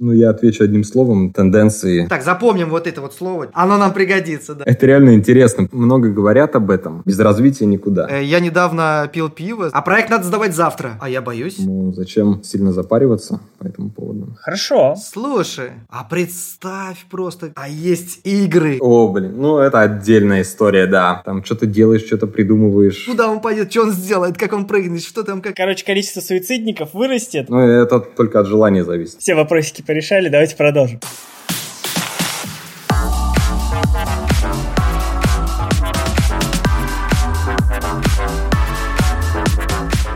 Ну, я отвечу одним словом. Тенденции. Так, запомним вот это вот слово. Оно нам пригодится, да. Это реально интересно. Много говорят об этом. Без развития никуда. Э, Я недавно пил пиво, а проект надо сдавать завтра. А я боюсь. Ну, зачем сильно запариваться по этому поводу? Хорошо. Слушай, а представь просто, а есть игры. О, блин, ну это отдельная история, да. Там что-то делаешь, что-то придумываешь. Куда он пойдет, что он сделает, как он прыгнет, что там, как... Короче, количество суицидников вырастет. Ну, это только от желания зависит. Все вопросики порешали, давайте продолжим.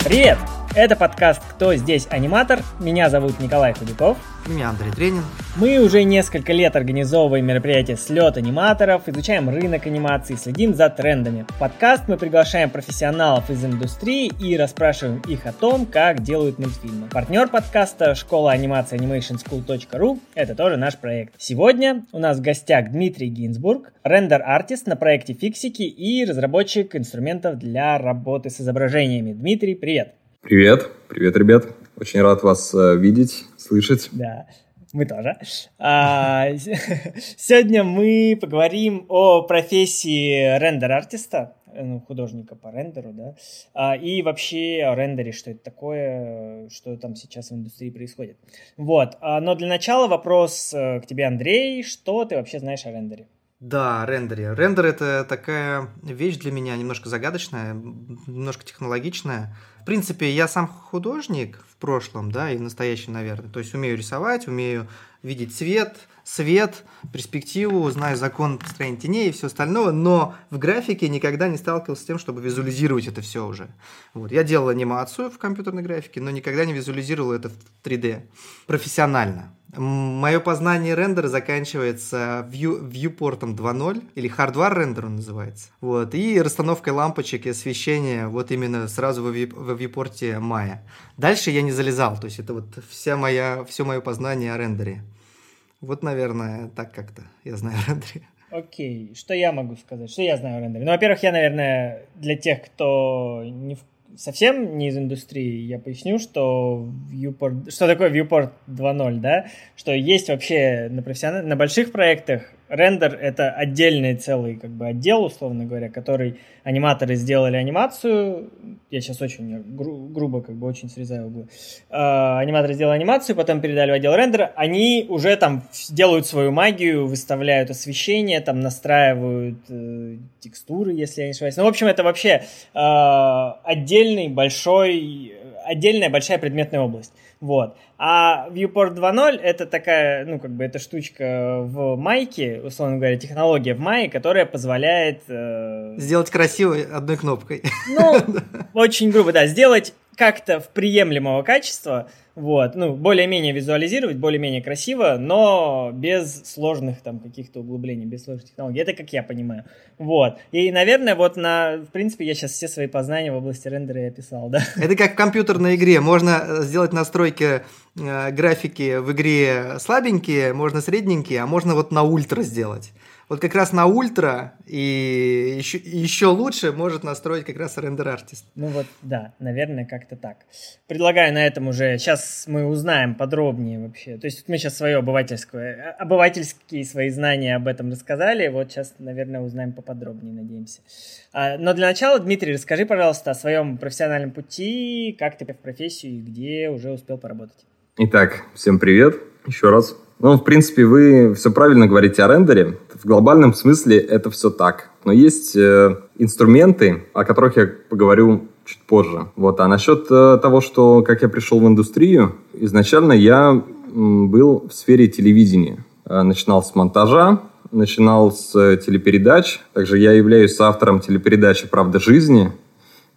Привет! Это подкаст «Кто здесь аниматор?». Меня зовут Николай Худяков. Меня Андрей Тренин. Мы уже несколько лет организовываем мероприятия «Слет аниматоров», изучаем рынок анимации, следим за трендами. В подкаст мы приглашаем профессионалов из индустрии и расспрашиваем их о том, как делают мультфильмы. Партнер подкаста «Школа анимации animationschool.ru» — это тоже наш проект. Сегодня у нас в гостях Дмитрий Гинзбург, рендер-артист на проекте «Фиксики» и разработчик инструментов для работы с изображениями. Дмитрий, привет! Привет, привет, ребят. Очень рад вас э, видеть, слышать. Да, мы тоже. А, сегодня мы поговорим о профессии рендер-артиста, ну, художника по рендеру, да, а, и вообще о рендере, что это такое, что там сейчас в индустрии происходит. Вот, а, но для начала вопрос э, к тебе, Андрей, что ты вообще знаешь о рендере? Да, рендере. Рендер это такая вещь для меня немножко загадочная, немножко технологичная. В принципе, я сам художник в прошлом, да, и в настоящем, наверное. То есть умею рисовать, умею видеть цвет, свет, перспективу, знаю закон построения теней и все остальное, но в графике никогда не сталкивался с тем, чтобы визуализировать это все уже. Вот. Я делал анимацию в компьютерной графике, но никогда не визуализировал это в 3D профессионально. Мое познание рендера заканчивается view, viewport 2.0, или hardware рендер он называется. Вот, и расстановкой лампочек и освещения вот именно сразу view, во viewport мая. Дальше я не залезал, то есть это вот вся моя, все мое познание о рендере. Вот, наверное, так как-то я знаю о рендере. Окей, okay. что я могу сказать? Что я знаю о рендере? Ну, во-первых, я, наверное, для тех, кто не в совсем не из индустрии, я поясню, что viewport, что такое viewport 2.0, да, что есть вообще на, профессиональных, на больших проектах рендер — это отдельный целый как бы отдел, условно говоря, который аниматоры сделали анимацию, я сейчас очень гру- грубо, как бы очень срезаю углы, э, аниматоры сделали анимацию, потом передали в отдел рендера, они уже там делают свою магию, выставляют освещение, там настраивают э, текстуры, если я не ошибаюсь. Ну, в общем, это вообще э, отдельный большой, отдельная большая предметная область. Вот. А Viewport 2.0 это такая, ну, как бы, эта штучка в майке, условно говоря, технология в мае, которая позволяет... Э... Сделать красиво одной кнопкой. Ну, очень грубо, да, сделать как-то в приемлемого качества, вот, ну, более-менее визуализировать, более-менее красиво, но без сложных там каких-то углублений, без сложных технологий. Это как я понимаю. Вот. И, наверное, вот на, в принципе, я сейчас все свои познания в области рендера и описал, да. Это как в компьютерной игре. Можно сделать настройки э, графики в игре слабенькие, можно средненькие, а можно вот на ультра сделать вот как раз на ультра и еще, еще лучше может настроить как раз рендер артист. Ну вот, да, наверное, как-то так. Предлагаю на этом уже, сейчас мы узнаем подробнее вообще. То есть мы сейчас свое обывательское, обывательские свои знания об этом рассказали, вот сейчас, наверное, узнаем поподробнее, надеемся. А, но для начала, Дмитрий, расскажи, пожалуйста, о своем профессиональном пути, как ты в профессию и где уже успел поработать. Итак, всем привет еще раз. Ну, в принципе, вы все правильно говорите о рендере. В глобальном смысле это все так. Но есть э, инструменты, о которых я поговорю чуть позже. Вот. А насчет э, того, что как я пришел в индустрию, изначально я был в сфере телевидения. Э, начинал с монтажа, начинал с э, телепередач. Также я являюсь автором телепередачи «Правда жизни».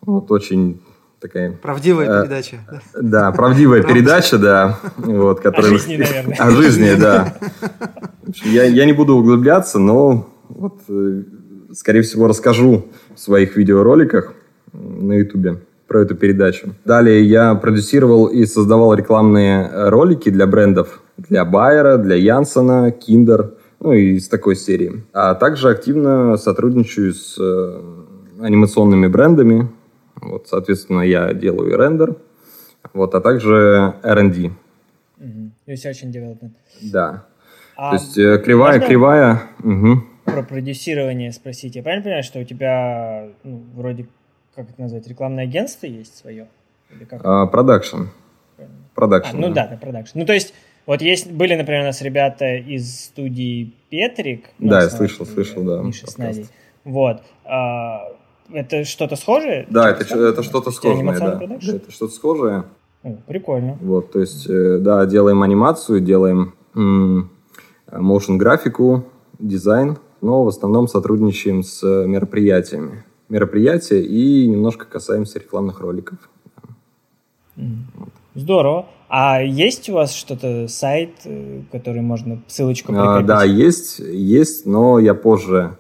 Вот очень такая... Правдивая э, передача. Да, правдивая передача, да. Вот, которая... О жизни, наверное. О жизни, да. Я, я не буду углубляться, но вот, э, скорее всего, расскажу в своих видеороликах на ютубе про эту передачу. Далее я продюсировал и создавал рекламные ролики для брендов. Для Байера, для Янсона, Киндер, ну и из такой серии. А также активно сотрудничаю с э, анимационными брендами, вот, соответственно, я делаю рендер, вот, а также R&D. Угу. Research and Development. Да. А То есть э, кривая, кривая. Угу. Про продюсирование спросить. Я правильно понимаю, что у тебя ну, вроде, как это назвать, рекламное агентство есть свое? Продакшн. Продакшн. А, ну да, да, продакшн. Ну то есть вот есть, были, например, у нас ребята из студии Петрик. Ну, да, я слышал, слышал, да. Миша с Надей. Вот. А, это что-то схожее? Да, это, это что-то схожее, да. Это что-то схожее. О, прикольно. Вот, то есть, э, да, делаем анимацию, делаем motion графику, дизайн, но в основном сотрудничаем с мероприятиями. Мероприятия и немножко касаемся рекламных роликов. Здорово. А есть у вас что-то, сайт, э, который можно ссылочку прикрепить? А, да, есть, есть, но я позже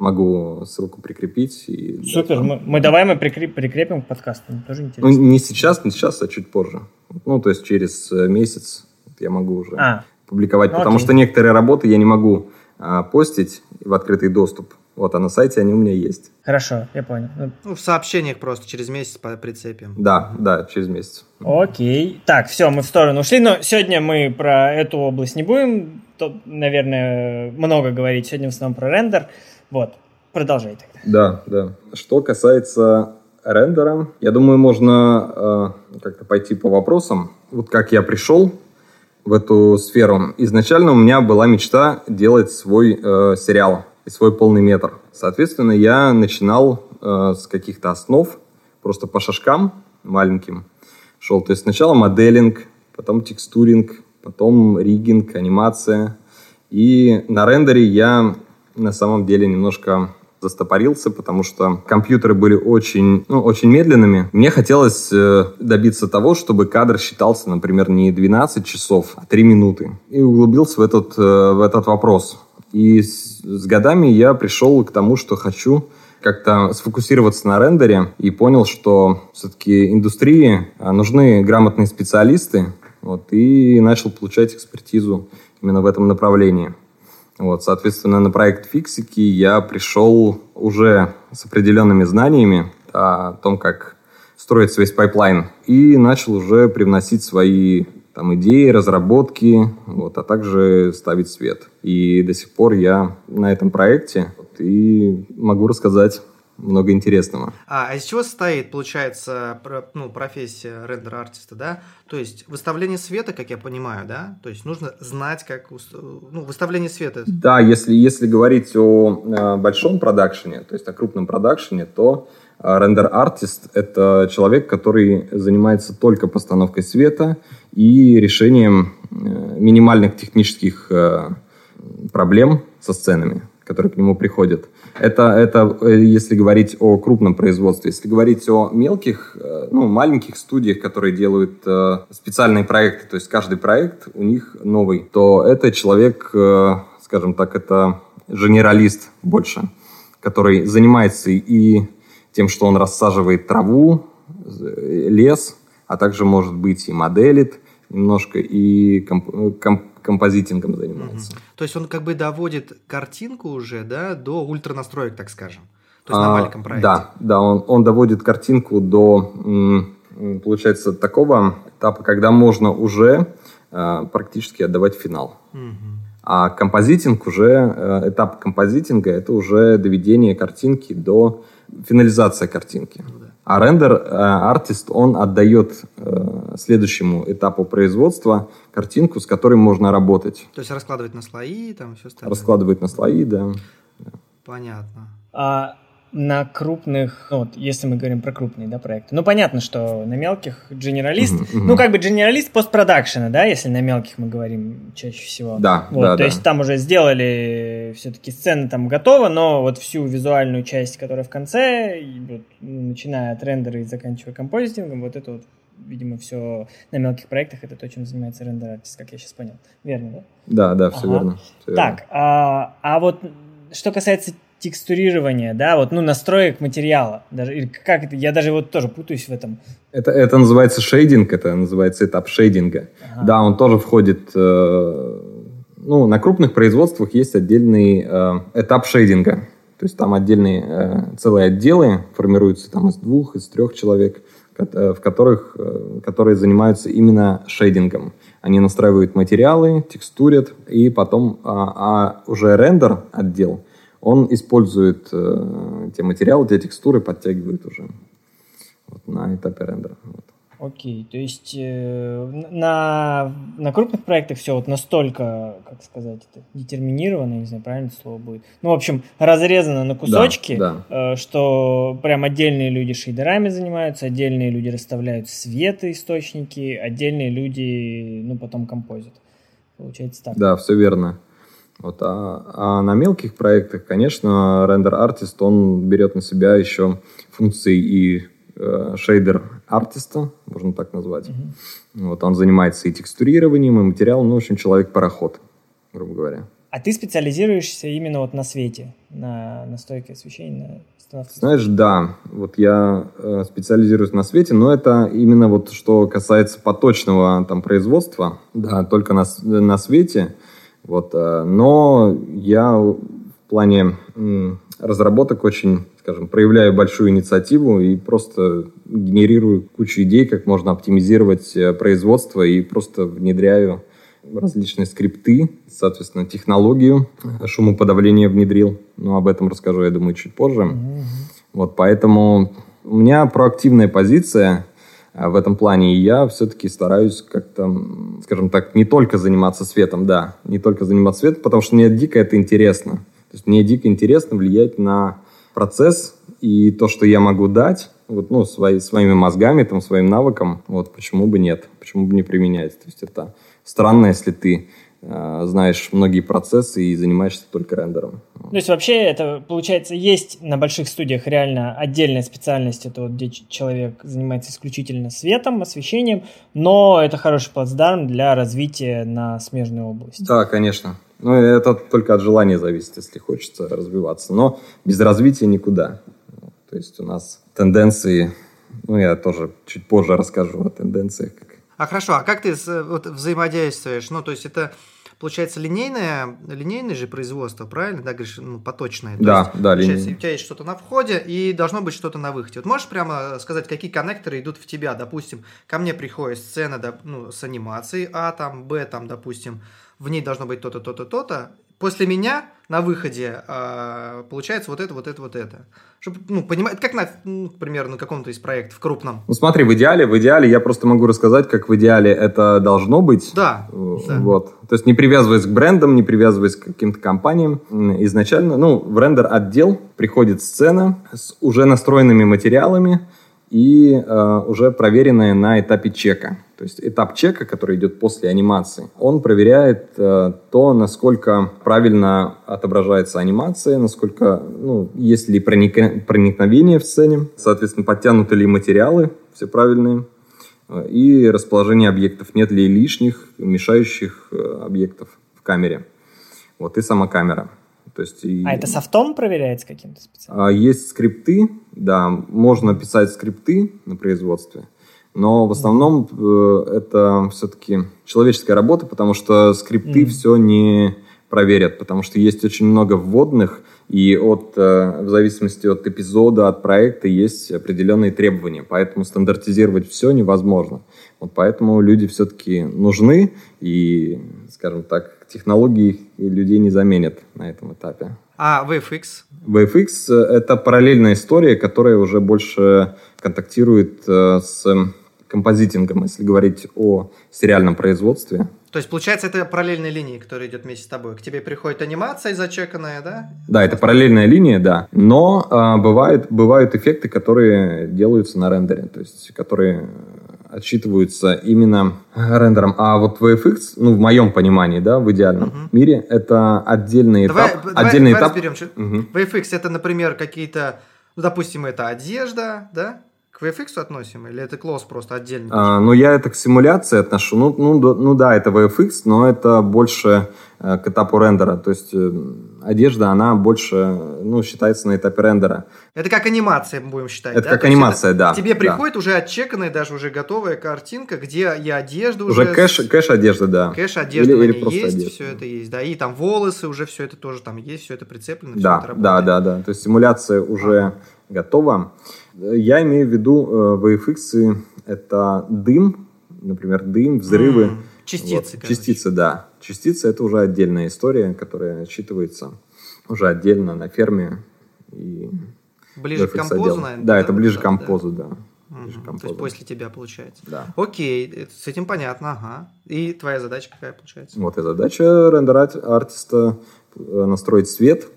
могу ссылку прикрепить. И Супер, мы, мы давай мы прикреп, прикрепим к подкасту, тоже интересно. Ну, не сейчас, не сейчас, а чуть позже. Ну, то есть через э, месяц я могу уже а. публиковать, ну, потому окей. что некоторые работы я не могу а, постить в открытый доступ. Вот, а на сайте они у меня есть. Хорошо, я понял. Ну, ну в сообщениях просто через месяц по прицепим. Да, да, через месяц. Окей. Так, все, мы в сторону ушли, но сегодня мы про эту область не будем, то, наверное, много говорить. Сегодня в основном про рендер. Вот, продолжай тогда. Да, да. Что касается рендера, я думаю, можно э, как-то пойти по вопросам. Вот как я пришел в эту сферу. Изначально у меня была мечта делать свой э, сериал и свой полный метр. Соответственно, я начинал э, с каких-то основ, просто по шажкам маленьким шел. То есть сначала моделинг, потом текстуринг, потом ригинг, анимация. И на рендере я на самом деле немножко застопорился, потому что компьютеры были очень, ну, очень медленными. Мне хотелось э, добиться того, чтобы кадр считался, например, не 12 часов, а 3 минуты. И углубился в этот, э, в этот вопрос. И с, с годами я пришел к тому, что хочу как-то сфокусироваться на рендере и понял, что все-таки индустрии а, нужны грамотные специалисты, вот, и начал получать экспертизу именно в этом направлении. Вот, соответственно, на проект Фиксики я пришел уже с определенными знаниями о том, как строить весь пайплайн, и начал уже привносить свои там идеи, разработки, вот, а также ставить свет. И до сих пор я на этом проекте вот, и могу рассказать много интересного. А, а из чего состоит, получается, ну, профессия рендер-артиста, да? То есть выставление света, как я понимаю, да? То есть нужно знать, как... Ну, выставление света. Да, если, если говорить о, о большом продакшене, то есть о крупном продакшене, то Рендер-артист — это человек, который занимается только постановкой света и решением э, минимальных технических э, проблем со сценами, которые к нему приходят. Это, это э, если говорить о крупном производстве. Если говорить о мелких, ну, маленьких студиях, которые делают специальные проекты, то есть каждый проект у них новый, то это человек, скажем так, это генералист больше, который занимается и тем, что он рассаживает траву, лес, а также, может быть, и моделит немножко, и комп комп композитингом занимается. Угу. То есть он как бы доводит картинку уже да, до ультранастроек, так скажем. То есть а, на маленьком проекте. Да, да он, он доводит картинку до, получается, такого этапа, когда можно уже э, практически отдавать финал. Угу. А композитинг уже, э, этап композитинга, это уже доведение картинки до финализация картинки. Ну а рендер э, артист, он отдает э, следующему этапу производства картинку, с которой можно работать. То есть раскладывать на слои, там все остальное. Раскладывать на слои, да. Понятно. А на крупных, ну, вот если мы говорим про крупные да, проекты, ну понятно, что на мелких генералист, uh-huh, uh-huh. ну как бы генералист постпродакшена, да, если на мелких мы говорим чаще всего. Да, вот, да, То да. есть там уже сделали все-таки сцена там готова, но вот всю визуальную часть, которая в конце, и вот, ну, начиная от рендера и заканчивая композитингом, вот это вот видимо, все на мелких проектах это то, чем занимается рендер-артист, как я сейчас понял. Верно, да? Да, да, все ага. верно. Все так, верно. А, а вот что касается текстурирование, да, вот, ну, настроек материала. Даже, или как это, я даже вот тоже путаюсь в этом. Это, это называется шейдинг, это называется этап шейдинга. Ага. Да, он тоже входит, э, ну, на крупных производствах есть отдельный э, этап шейдинга. То есть там отдельные э, целые отделы формируются там из двух, из трех человек, в которых, которые занимаются именно шейдингом. Они настраивают материалы, текстурят, и потом а, а уже рендер отдел, он использует э, те материалы, те текстуры, подтягивает уже вот, на этапе рендера. Вот. Окей, то есть э, на, на крупных проектах все вот настолько, как сказать, это детерминировано, не знаю, правильно слово будет. Ну, в общем, разрезано на кусочки, да, да. Э, что прям отдельные люди шейдерами занимаются, отдельные люди расставляют светоисточники, отдельные люди, ну, потом композят. Получается так. Да, все верно. Вот, а, а на мелких проектах, конечно, рендер-артист, он берет на себя еще функции и э, шейдер артиста, можно так назвать. Mm-hmm. Вот он занимается и текстурированием, и материалом, ну, в общем, человек-пароход, грубо говоря. А ты специализируешься именно вот на свете, на, на стойке освещения, на Знаешь, да, вот я э, специализируюсь на свете, но это именно вот что касается поточного там производства, да, только на, на свете, вот, э, но я в плане разработок очень скажем, проявляю большую инициативу и просто генерирую кучу идей, как можно оптимизировать э, производство и просто внедряю различные скрипты, соответственно, технологию шумоподавления внедрил. Но об этом расскажу, я думаю, чуть позже. Mm-hmm. Вот, поэтому у меня проактивная позиция э, в этом плане, и я все-таки стараюсь как-то, скажем так, не только заниматься светом, да, не только заниматься светом, потому что мне дико это интересно. То есть мне дико интересно влиять на процесс и то, что я могу дать, вот, ну, свои, своими мозгами, там, своим навыком, вот, почему бы нет, почему бы не применять. То есть это странно, если ты знаешь многие процессы и занимаешься только рендером. То есть вообще это, получается, есть на больших студиях реально отдельная специальность, это вот где человек занимается исключительно светом, освещением, но это хороший плацдарм для развития на смежной области. Да, конечно. Ну, это только от желания зависит, если хочется развиваться. Но без развития никуда. То есть у нас тенденции, ну, я тоже чуть позже расскажу о тенденциях. А хорошо, а как ты вот, взаимодействуешь? Ну, то есть это получается линейное, линейное же производство, правильно? Да, говоришь, ну, поточное. То да, есть, да, линейное. У тебя есть что-то на входе и должно быть что-то на выходе. Вот можешь прямо сказать, какие коннекторы идут в тебя? Допустим, ко мне приходит сцена ну, с анимацией А, там, Б, там, допустим, в ней должно быть то-то, то-то, то-то. После меня на выходе э, получается вот это, вот это, вот это. Чтобы, ну, понимать, как, на, ну, к примеру, на каком-то из проектов крупном. Ну, смотри, в идеале, в идеале, я просто могу рассказать, как в идеале это должно быть. Да. Вот. То есть не привязываясь к брендам, не привязываясь к каким-то компаниям. Изначально, ну, в рендер-отдел приходит сцена с уже настроенными материалами, и э, уже проверенная на этапе чека. То есть этап чека, который идет после анимации, он проверяет э, то, насколько правильно отображается анимация, насколько, ну, есть ли проник... проникновение в сцене, соответственно, подтянуты ли материалы, все правильные, э, и расположение объектов, нет ли лишних, мешающих э, объектов в камере. Вот и сама камера. То есть, и... А это софтом проверяется каким-то специально? А, есть скрипты, да, можно писать скрипты на производстве, но в основном mm. это все-таки человеческая работа, потому что скрипты mm. все не проверят, потому что есть очень много вводных, и от, э, в зависимости от эпизода, от проекта есть определенные требования, поэтому стандартизировать все невозможно. Вот поэтому люди все-таки нужны, и, скажем так, технологии людей не заменят на этом этапе. А VFX? VFX — это параллельная история, которая уже больше контактирует э, с композитингом, если говорить о сериальном производстве. То есть, получается, это параллельная линия, которая идет вместе с тобой. К тебе приходит анимация зачеканная, да? Да, это параллельная линия, да. Но э, бывают, бывают эффекты, которые делаются на рендере, то есть, которые отсчитываются именно рендером. А вот VFX, ну, в моем понимании, да, в идеальном угу. мире, это отдельный давай, этап. Давай, отдельный давай этап. разберем. Угу. VFX это, например, какие-то, ну, допустим, это одежда, да? К VFX относим или это клосс просто отдельно? А, ну, я это к симуляции отношу. Ну, ну, ну да, это VFX, но это больше э, к этапу рендера. То есть э, одежда, она больше ну, считается на этапе рендера. Это как анимация, будем считать. Это да? как То анимация, это да. К тебе да. приходит уже отчеканная, даже уже готовая картинка, где и одежда Уже уже... кэш, кэш одежды, да. Кэш одежды Или- или просто есть, одежда. все это есть, да, и там волосы уже все это тоже там есть, все это прицеплено, Да, это да, работает. да, да. То есть симуляция уже готова. Я имею в виду э, VFX это дым, например, дым, взрывы. М, Частицы, Вот. Частицы, да. Частицы это уже отдельная история, которая отчитывается уже отдельно на ферме. И Ближе к композу, отдел. наверное. Да, это ближе к да. композу, да. Ближе к То есть после тебя получается. Да. Окей, это- с этим понятно, ага. И твоя задача какая получается? Вот и задача рендер-артиста э, настроить свет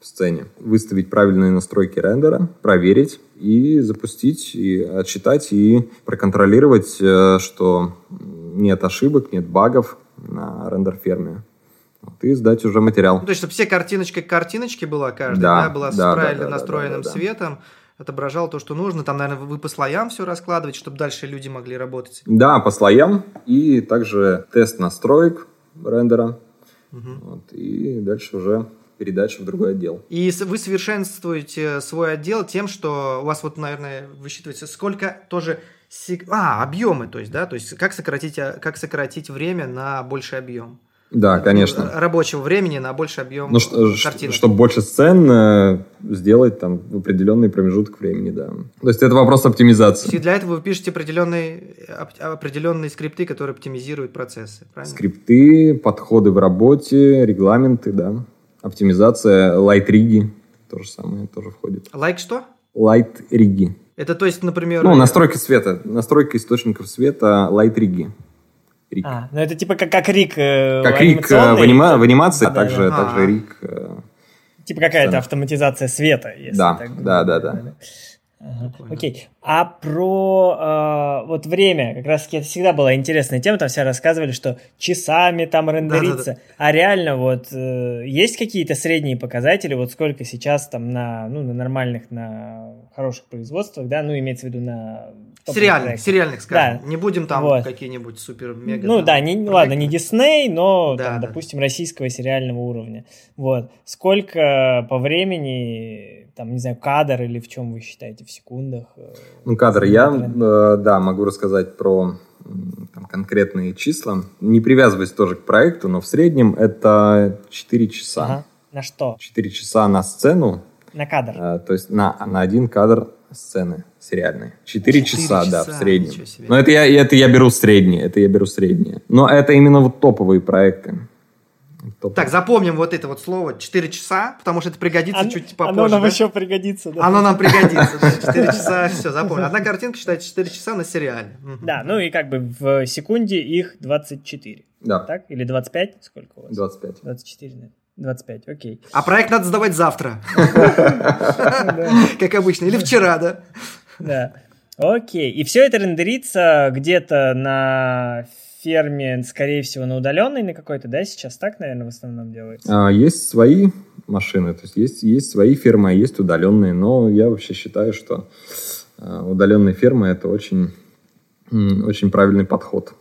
в сцене, выставить правильные настройки рендера, проверить и запустить, и отсчитать, и проконтролировать, э, что нет ошибок, нет багов на рендер-ферме. Вот, и сдать уже материал. Ну, то есть, чтобы все картиночка к картиночке была каждая, Да, да, была с да, да, правильно да, да, настроенным да, да. светом, отображал то, что нужно. Там, наверное, вы по слоям все раскладывать, чтобы дальше люди могли работать. Да, по слоям, и также тест настроек рендера. Мгм. Вот, и дальше уже передача в другой отдел. И вы совершенствуете свой отдел тем, что у вас вот, наверное, высчитывается, сколько тоже... сек- А, объемы, то есть, да? То есть, как сократить, а, как сократить время на больший объем? Да, конечно. Р- Рабочего времени на больший объем Ну, что, картинок. чтобы больше сцен э, сделать там в определенный промежуток времени, да. То есть это вопрос То есть, и оптимизации. для этого вы пишете определенные, оп- определенные скрипты, которые оптимизируют процессы, правильно? Скрипты, подходы в работе, регламенты, да. Оптимизация, light rig и, то же самое тоже входит. Light что? Light rig и. Это то есть, например... Ну, настройка света, настройка источников света, light rig и. Риг. А, ну это типа как, как Рик э, Как риг э, в, анима- в анимации, Да, да, также, да. также А. риг. э, Типа какая-то автоматизация света, если Да, так да, да, говорить. да. Ага. Окей. А про э, вот время, как раз таки это всегда была интересная тема, там все рассказывали, что часами там рендерится, а реально вот э, есть какие-то средние показатели, вот сколько сейчас там на, ну, на нормальных, на хороших производствах, да, ну имеется в виду на Сериальных, сериальных, скажем. Да. Не будем там Вот. какие-нибудь супер-мега... Ну там да, не, проекты. ладно, не Дисней, но, Да, там, да. допустим, российского сериального уровня. Вот. Сколько по времени, там, не знаю, кадр или в чем вы считаете, в секундах? э, Ну, кадр, я, э, да, могу рассказать про там, конкретные числа. Не привязываясь тоже к проекту, но в среднем это 4 часа. Ага. На что? 4 часа на сцену, На кадр. э, то есть на, на один кадр сцены сериальной. 4 Четыре часа, да, в часа, среднем. Но это я, это я беру среднее, это я беру среднее. Но это именно вот топовые проекты. Топовые. Так, запомним вот это вот слово 4 часа, потому что это пригодится Оно- чуть попозже. Оно нам да? еще пригодится. Да. Оно нам пригодится. 4 часа, все, запомнил. Одна картинка считается 4 часа на сериале. Да, ну и как бы в секунде их 24. Да, Так? Или 25? Сколько у вас? 25. 24, наверное. 25, окей. А проект надо сдавать завтра. Как обычно. Или вчера, да? Да. Окей. И все это рендерится где-то на ферме, скорее всего, на удаленной на какой-то, да, сейчас так, наверное, в основном делается? А, Есть свои машины, то есть есть, есть свои фермы, а есть удаленные, но я вообще считаю, что а, удаленные фермы это очень, очень правильный подход.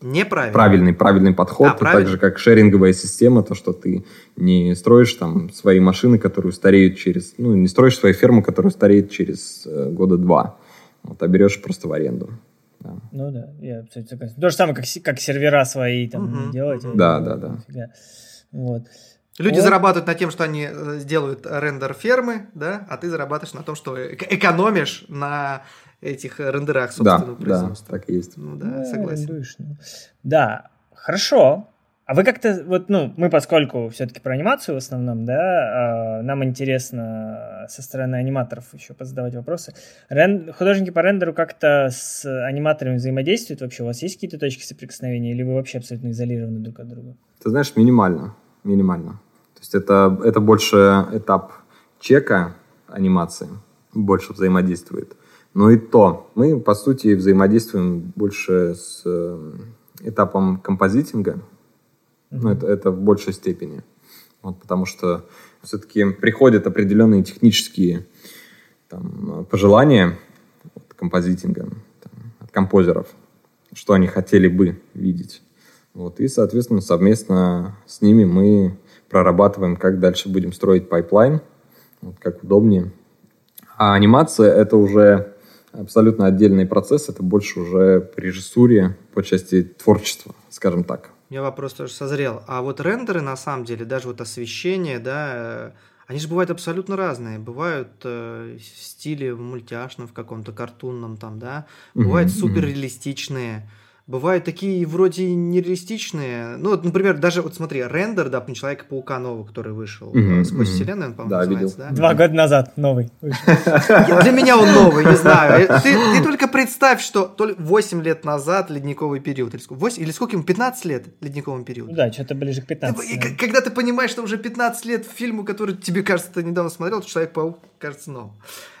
Неправильно. Правильный, правильный подход, А, правильно. так же как шеринговая система, то, что ты не строишь там свои машины, которые устареют через, ну, не строишь свою ферму, которая устареет через э, года два, вот, а берешь просто в аренду. Да. Ну да, я абсолютно согласен. То же самое, как, как сервера свои там Мгм, делать. Да, да, да. Нифига. Вот. Люди Вот. зарабатывают на тем, что они э, сделают рендер фермы, да, а ты зарабатываешь на том, что эк- экономишь на этих э, рендерах Да, собственного да, производства. так и есть. Ну да, согласен. рендуешь, ну. Да, хорошо. А вы как-то, вот, ну, мы, поскольку все-таки про анимацию в основном, да, а, нам интересно со стороны аниматоров еще позадавать вопросы. Рен- Художники по рендеру как-то с аниматорами взаимодействуют вообще? У вас есть какие-то точки соприкосновения, или вы вообще абсолютно изолированы друг от друга? Ты знаешь, минимально. Минимально. То есть это, это больше этап чека анимации, больше взаимодействует. Но и то, мы, по сути, взаимодействуем больше с э, этапом композитинга. Ну, это, это в большей степени. Вот, потому что все-таки приходят определенные технические там, пожелания от композитинга, там, от композеров, что они хотели бы видеть. Вот, и, соответственно, совместно с ними мы прорабатываем, как дальше будем строить пайплайн, вот, как удобнее. А анимация — это уже абсолютно отдельный процесс, это больше уже по режиссуре, по части творчества, скажем так. У меня вопрос тоже созрел. А вот рендеры, на самом деле, даже вот освещение, да, э, они же бывают абсолютно разные. Бывают э, в стиле мультяшном, в каком-то картунном там, да. Бывают mm-hmm. суперреалистичные. Бывают такие вроде нереалистичные. Ну, вот, например, даже вот смотри, рендер, да, Человека-паука нового, который вышел mm-hmm, сквозь mm-hmm. вселенную, по-моему, да, называется, видел. да? Два года назад новый. Для меня он новый, не знаю. Ты, ты только представь, что 8 лет назад ледниковый период. Или, 8, или сколько ему? 15 лет ледниковому периоду. Да, что-то ближе к 15. Когда ты понимаешь, что уже 15 лет фильму, который тебе кажется, ты недавно смотрел, Человек-паук кажется новым.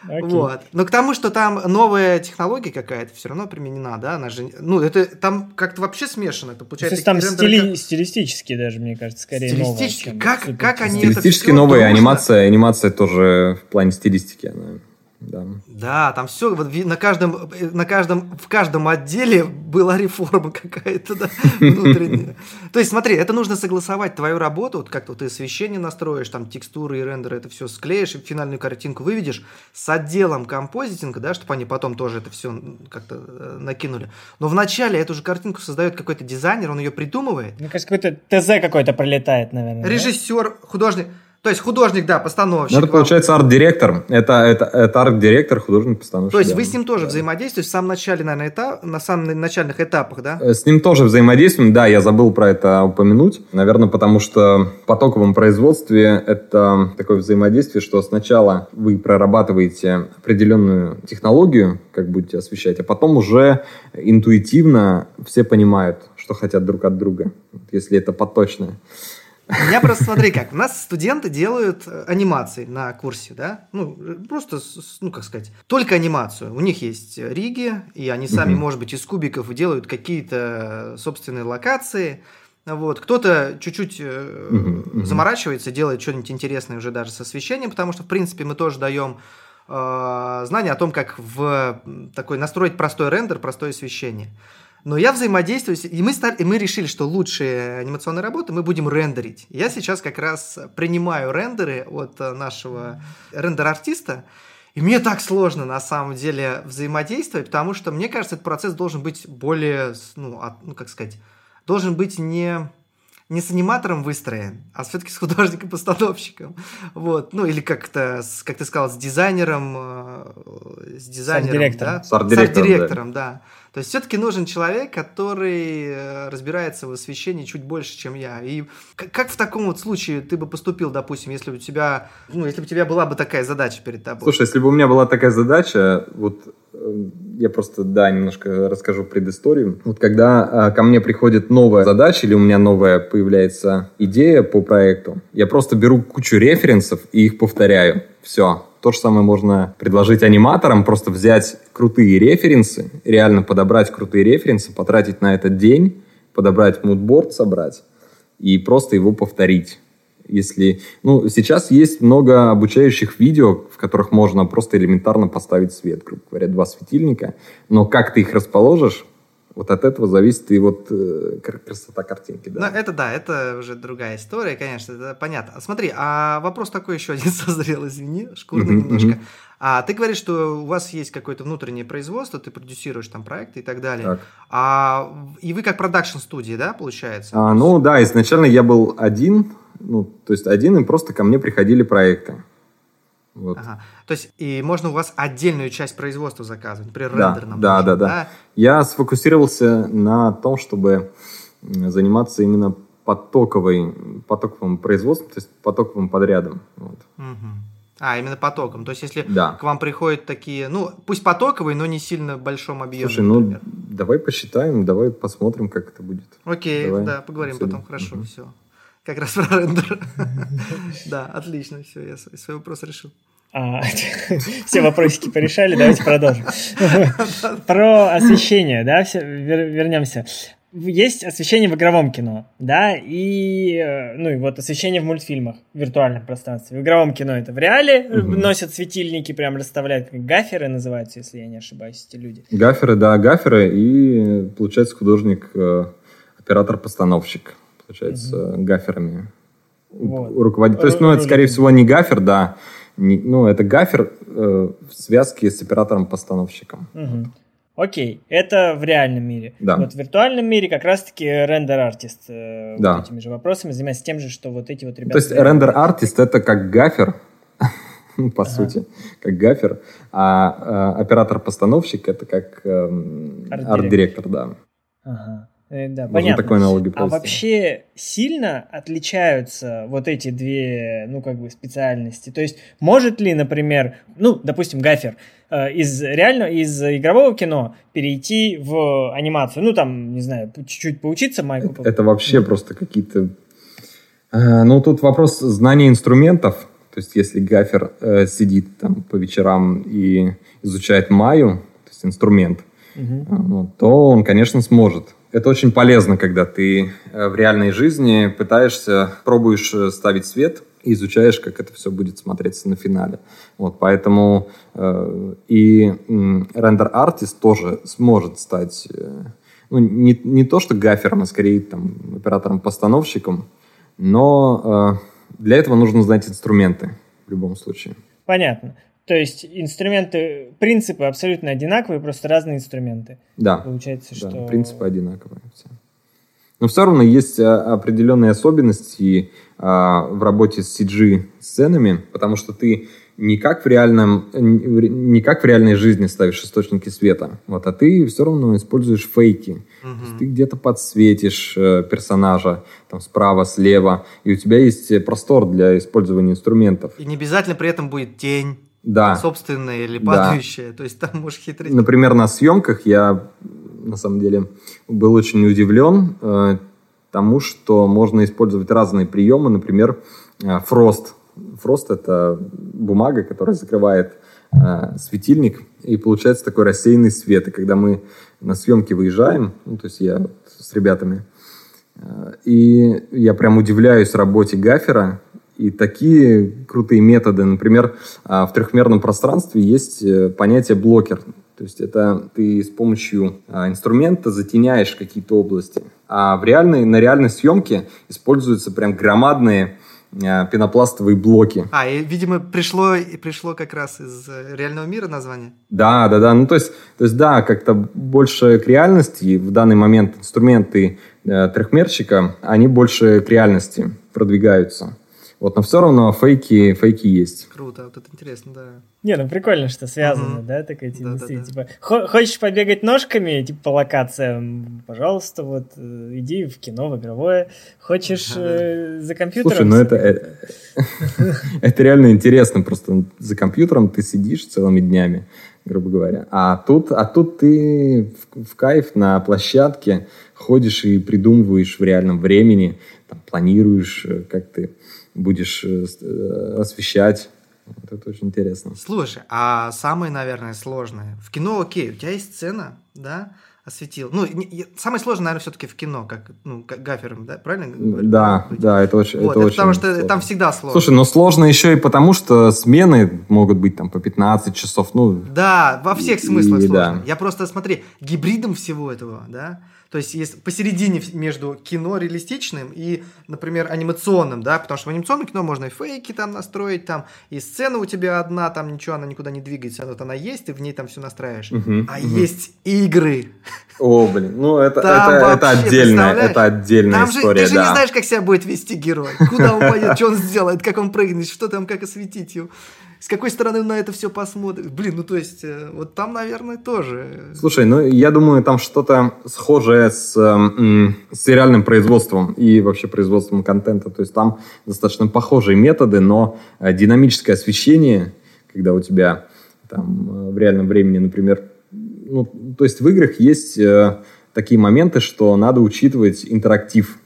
Okay. Вот. Но к тому, что там новая технология какая-то все равно применена, да, она же, ну, это там как-то вообще смешано, это получается. То есть там стили... как... стилистически даже, мне кажется, скорее Стилистически, новое, как, как они Стилистически новая анимация, анимация тоже в плане стилистики, она да. Да, там все вот на каждом, на каждом, в каждом отделе была реформа какая-то да, внутренняя. То есть, смотри, это нужно согласовать твою работу, вот как-то ты освещение настроишь, там текстуры и рендеры, это все склеишь, и финальную картинку выведешь с отделом композитинга, да, чтобы они потом тоже это все как-то э, накинули. Но вначале эту же картинку создает какой-то дизайнер, он ее придумывает. Мне кажется, какой-то ТЗ какой-то пролетает, наверное. Режиссер, художник. То есть художник, да, постановщик. Ну, это получается арт-директор. Это, это, это арт-директор, художник, постановщик. То есть да. вы с ним тоже да. взаимодействуете в самом начале, наверное, этап, на самых начальных этапах, да? Э, с ним тоже взаимодействуем, да, я забыл про это упомянуть. Наверное, потому что в потоковом производстве это такое взаимодействие, что сначала вы прорабатываете определенную технологию, как будете освещать, а потом уже интуитивно все понимают, что хотят друг от друга, если это поточное. У меня просто смотри как. У нас студенты делают э, анимации на курсе, да? Ну, просто, ну, как сказать, только анимацию. У них есть риги, и они сами, угу. может быть, из кубиков делают какие-то собственные локации. Вот. Кто-то чуть-чуть угу, заморачивается, делает что-нибудь интересное уже даже с освещением, потому что, в принципе, мы тоже даем э, знания о том, как в такой настроить простой рендер, простое освещение. Но я взаимодействую, и мы, стали, и мы решили, что лучшие анимационные работы мы будем рендерить. Я сейчас как раз принимаю рендеры от нашего рендер-артиста, и мне так сложно на самом деле взаимодействовать, потому что мне кажется, этот процесс должен быть более, ну, от, ну как сказать, должен быть не не с аниматором выстроен, а все-таки с художником-постановщиком. Вот. Ну, или как-то, как ты сказал, с дизайнером, э, с дизайнером, да? С арт-директором, с арт-директором да. да. То есть все-таки нужен человек, который э, разбирается в освещении чуть больше, чем я. И как в таком вот случае ты бы поступил, допустим, если у тебя, ну, если бы у тебя была бы такая задача перед тобой? Слушай, если бы у меня была такая задача, вот э, я просто, да, немножко расскажу предысторию. Вот когда э, ко мне приходит новая задача или у меня новая появляется идея по проекту, я просто беру кучу референсов и их повторяю. Все. То же самое можно предложить аниматорам, просто взять крутые референсы, реально подобрать крутые референсы, потратить на этот день, подобрать мудборд, собрать и просто его повторить. Если, ну, сейчас есть много обучающих видео, в которых можно просто элементарно поставить свет, грубо говоря, два светильника, но как ты их расположишь, вот от этого зависит и вот э, красота картинки. Да. Ну, это да, это уже другая история, конечно, это понятно. Смотри, а вопрос такой еще один созрел, извини, шкурный uh-huh, немножко. Uh-huh. А ты говоришь, что у вас есть какое-то внутреннее производство, ты продюсируешь там проекты и так далее. Так. А, и вы как продакшн студия, да, получается? А, ну да, изначально я был один, ну, то есть один, и просто ко мне приходили проекты. Вот. Ага. То есть и можно у вас отдельную часть производства заказывать, например, да, рендерном. Да, да, да, да. Я сфокусировался на том, чтобы заниматься именно потоковой, потоковым производством, то есть потоковым подрядом. Вот. Угу. А, именно потоком. То есть, если да. к вам приходят такие, ну, пусть потоковые, но не сильно в большом объеме. Слушай, ну, например. давай посчитаем, давай посмотрим, как это будет. Окей, давай да, поговорим обсудим. потом, хорошо, угу. все как раз про рендер. Да, отлично, все, я свой вопрос решил. А, все вопросики порешали, давайте продолжим. Про освещение, да, вернемся. Есть освещение в игровом кино, да, и, э, ну, и вот освещение в мультфильмах, в виртуальном пространстве. В игровом кино это в реале угу. носят светильники, прям расставляют, как гаферы называются, если я не ошибаюсь, эти люди. Гаферы, да, гаферы, и получается художник э, оператор-постановщик, получается, угу. гаферами вот. руководить. То есть, ну, это, скорее всего, не гафер, да, ну, это гафер э, в связке с оператором-постановщиком. Угу. Окей, это в реальном мире. Да. Вот в виртуальном мире как раз-таки рендер-артист э, да. вот этими же вопросами занимается тем же, что вот эти вот ребята... То есть рендер-артист это как гафер, ну, по ага. сути, как гафер, а э, оператор-постановщик это как э, арт-директор, да. Ага. Э, да, Можно понятно. такой налоги А вообще сильно отличаются вот эти две, ну, как бы, специальности? То есть, может ли, например, ну, допустим, гафер э, из реально из игрового кино перейти в анимацию? Ну, там, не знаю, чуть-чуть поучиться Майку? Это, это вообще просто какие-то... Э, ну, тут вопрос знания инструментов. То есть, если гафер э, сидит там по вечерам и изучает Маю, то есть инструмент, угу. то он, конечно, сможет это очень полезно, когда ты э, в реальной жизни пытаешься, пробуешь э, ставить свет и изучаешь, как это все будет смотреться на финале. Вот, поэтому э, и рендер-артист тоже сможет стать, э, ну, не, не то что гафером, а скорее там, оператором-постановщиком, но э, для этого нужно знать инструменты в любом случае. Понятно. То есть инструменты, принципы абсолютно одинаковые, просто разные инструменты. Да. Получается, да, что... принципы одинаковые. Все. Но все равно есть а, определенные особенности а, в работе с CG-сценами, потому что ты не как в реальном, не как в реальной жизни ставишь источники света, вот, а ты все равно используешь фейки. Угу. То есть ты где-то подсветишь э, персонажа там справа, слева, и у тебя есть простор для использования инструментов. И не обязательно при этом будет тень да. собственное или падающее. Да. То есть там можешь хитрить. Например, на съемках я на самом деле был очень удивлен э, тому, что можно использовать разные приемы. Например, э, фрост. Фрост это бумага, которая закрывает э, светильник, и получается такой рассеянный свет. И когда мы на съемки выезжаем, ну, то есть я с ребятами, э, и я прям удивляюсь работе гафера, и такие крутые методы. Например, а, в трехмерном пространстве есть э, понятие блокер. То есть это ты с помощью а, инструмента затеняешь какие-то области. А в реальной, на реальной съемке используются прям громадные а, пенопластовые блоки. А, и, видимо, пришло, пришло как раз из э, реального мира название? Да, да, да. Ну, то есть, то есть да, как-то больше к реальности. В данный момент инструменты э, трехмерщика, они больше к реальности продвигаются. Вот, но все равно фейки, фейки есть. Круто, вот это интересно, да. Не, ну прикольно, что связано, угу. да, такая да, да, да. типа, хочешь побегать ножками, типа, по локациям, пожалуйста, вот, э, иди в кино, в игровое. Хочешь э, за компьютером... Слушай, ну это, это, это реально интересно, просто за компьютером ты сидишь целыми днями, грубо говоря. А тут, а тут ты в, в кайф на площадке ходишь и придумываешь в реальном времени, там, планируешь, э, как ты будешь э, э, освещать. Вот это очень интересно. Слушай, а самое, наверное, сложное. В кино, окей, у тебя есть сцена, да, осветил. Ну, самое сложное, наверное, все-таки в кино, как, ну, как гафером, да, правильно говорю? Да, да, это очень, вот, это, это очень Потому что сложно. там всегда сложно. Слушай, но сложно еще и потому, что смены могут быть там по 15 часов, ну... Да, во всех смыслах и, сложно. Да. Я просто, смотри, гибридом всего этого, да, то есть есть посередине между кино реалистичным и, например, анимационным, да, потому что в анимационном кино можно и фейки там настроить, там, и сцена у тебя одна, там ничего, она никуда не двигается, вот она есть, ты в ней там все настраиваешь. Угу, а угу. есть игры. О, блин, ну это, это, это отдельная, это отдельная там история, же, Ты да. же не знаешь, как себя будет вести герой, куда он пойдет, что он сделает, как он прыгнет, что там, как осветить его с какой стороны на это все посмотрит. Блин, ну то есть, э, вот там, наверное, тоже. Слушай, ну я думаю, там что-то схожее с, с сериальным производством и вообще производством контента. То есть там достаточно похожие методы, но э, динамическое освещение, когда у тебя там э, в реальном времени, например, ну, то есть в играх есть такие моменты, что надо учитывать интерактив,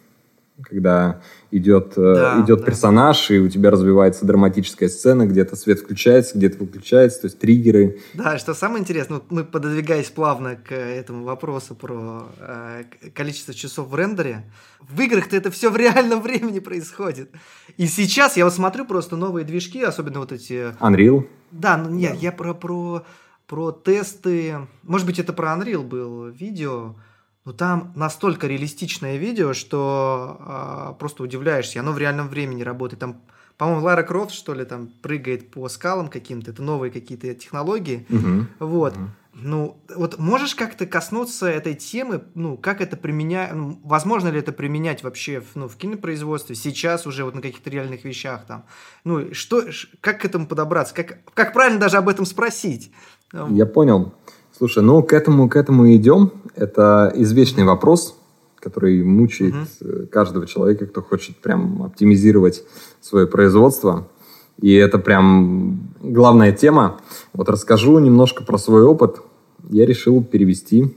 когда идет, э, да, идет да. персонаж, и у тебя развивается драматическая сцена, где-то свет включается, где-то выключается, то есть триггеры. Да, что самое интересное, вот мы пододвигаясь плавно к этому вопросу про э, количество часов в рендере, в играх-то это все в реальном времени происходит. И сейчас я вот смотрю просто новые движки, особенно вот эти... Unreal? Да, ну нет, да. я про, про, про тесты, может быть, это про Unreal был видео, ну там настолько реалистичное видео, что э, просто удивляешься. Оно в реальном времени работает. Там, по-моему, Лара Крофт, что ли, там прыгает по скалам каким-то. Это новые какие-то технологии. Мгм. Вот. Мгм. Ну, вот можешь как-то коснуться этой темы, ну, как это применять, возможно ли это применять вообще в, ну, в кинопроизводстве, сейчас уже вот на каких-то реальных вещах там, ну, что, как к этому подобраться, как, как правильно даже об этом спросить? Я понял. Слушай, ну к этому, к этому идем. Это извечный вопрос, который мучает э, каждого человека, кто хочет прям оптимизировать свое производство. И это прям главная тема. Вот расскажу немножко про свой опыт. Я решил перевести,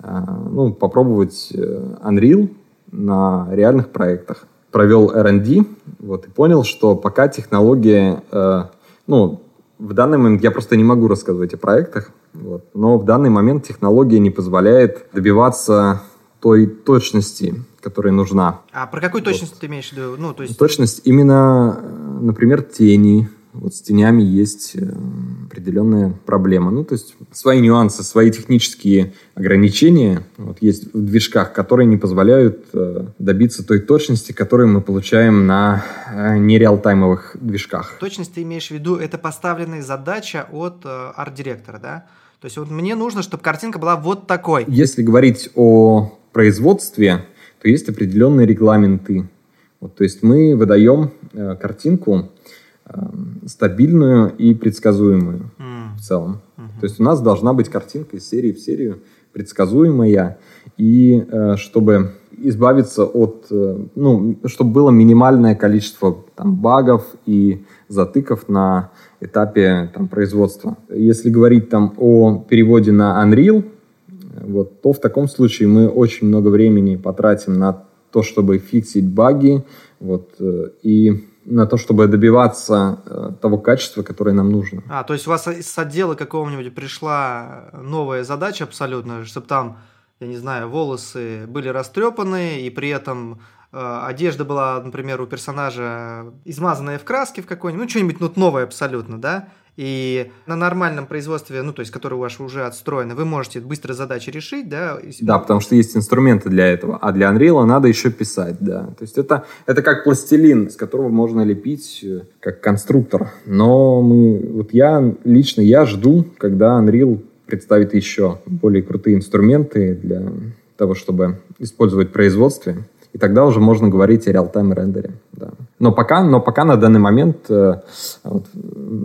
а, ну, попробовать э, Unreal на реальных проектах. Провел R&D, вот, и понял, что пока технология, э, ну, в данный момент я просто не могу рассказывать о проектах, вот, но в данный момент технология не позволяет добиваться той точности, которая нужна. А про какую точность ты имеешь в виду? Ну, то есть, Точность именно, э, например, тени. Вот с тенями есть э, определенная проблема. Ну, то есть свои нюансы, свои технические ограничения вот, есть в движках, которые не позволяют э, добиться той точности, которую мы получаем на нереалтаймовых движках. точность ты имеешь в виду, это поставленная задача от арт-директора, да? То есть вот мне нужно, чтобы картинка была вот такой. Если говорить о производстве, то есть определенные регламенты. Вот, то есть мы выдаем э, картинку э, стабильную и предсказуемую М, в целом. мгм. То есть у нас должна быть картинка из серии в серию предсказуемая, и э, чтобы избавиться от, э, ну, чтобы было минимальное количество там, багов и затыков на этапе там, производства. Если говорить там о переводе на Unreal, вот, то в таком случае мы очень много времени потратим на то, чтобы фиксить баги, вот, э, и на то, чтобы добиваться э, того качества, которое нам нужно. А, то есть у вас с отдела какого-нибудь пришла новая задача абсолютно, чтобы там, я не знаю, волосы были растрепаны, и при этом одежда была, например, у персонажа измазанная в краске в какой-нибудь, ну, что-нибудь ну, новое абсолютно, да? И на нормальном производстве, ну, то есть, которое у вас уже отстроено, вы можете быстро задачи решить, да? Да, потому что есть инструменты для этого. А для Unreal надо еще писать, да. То есть это, это как пластилин, из которого можно лепить э, как конструктор. Но мы, вот я лично, я жду, когда Unreal представит еще более крутые инструменты для того, чтобы использовать в производстве. И тогда уже можно говорить о реал-тайм рендере. Да. Но, пока, но пока на данный момент э, вот,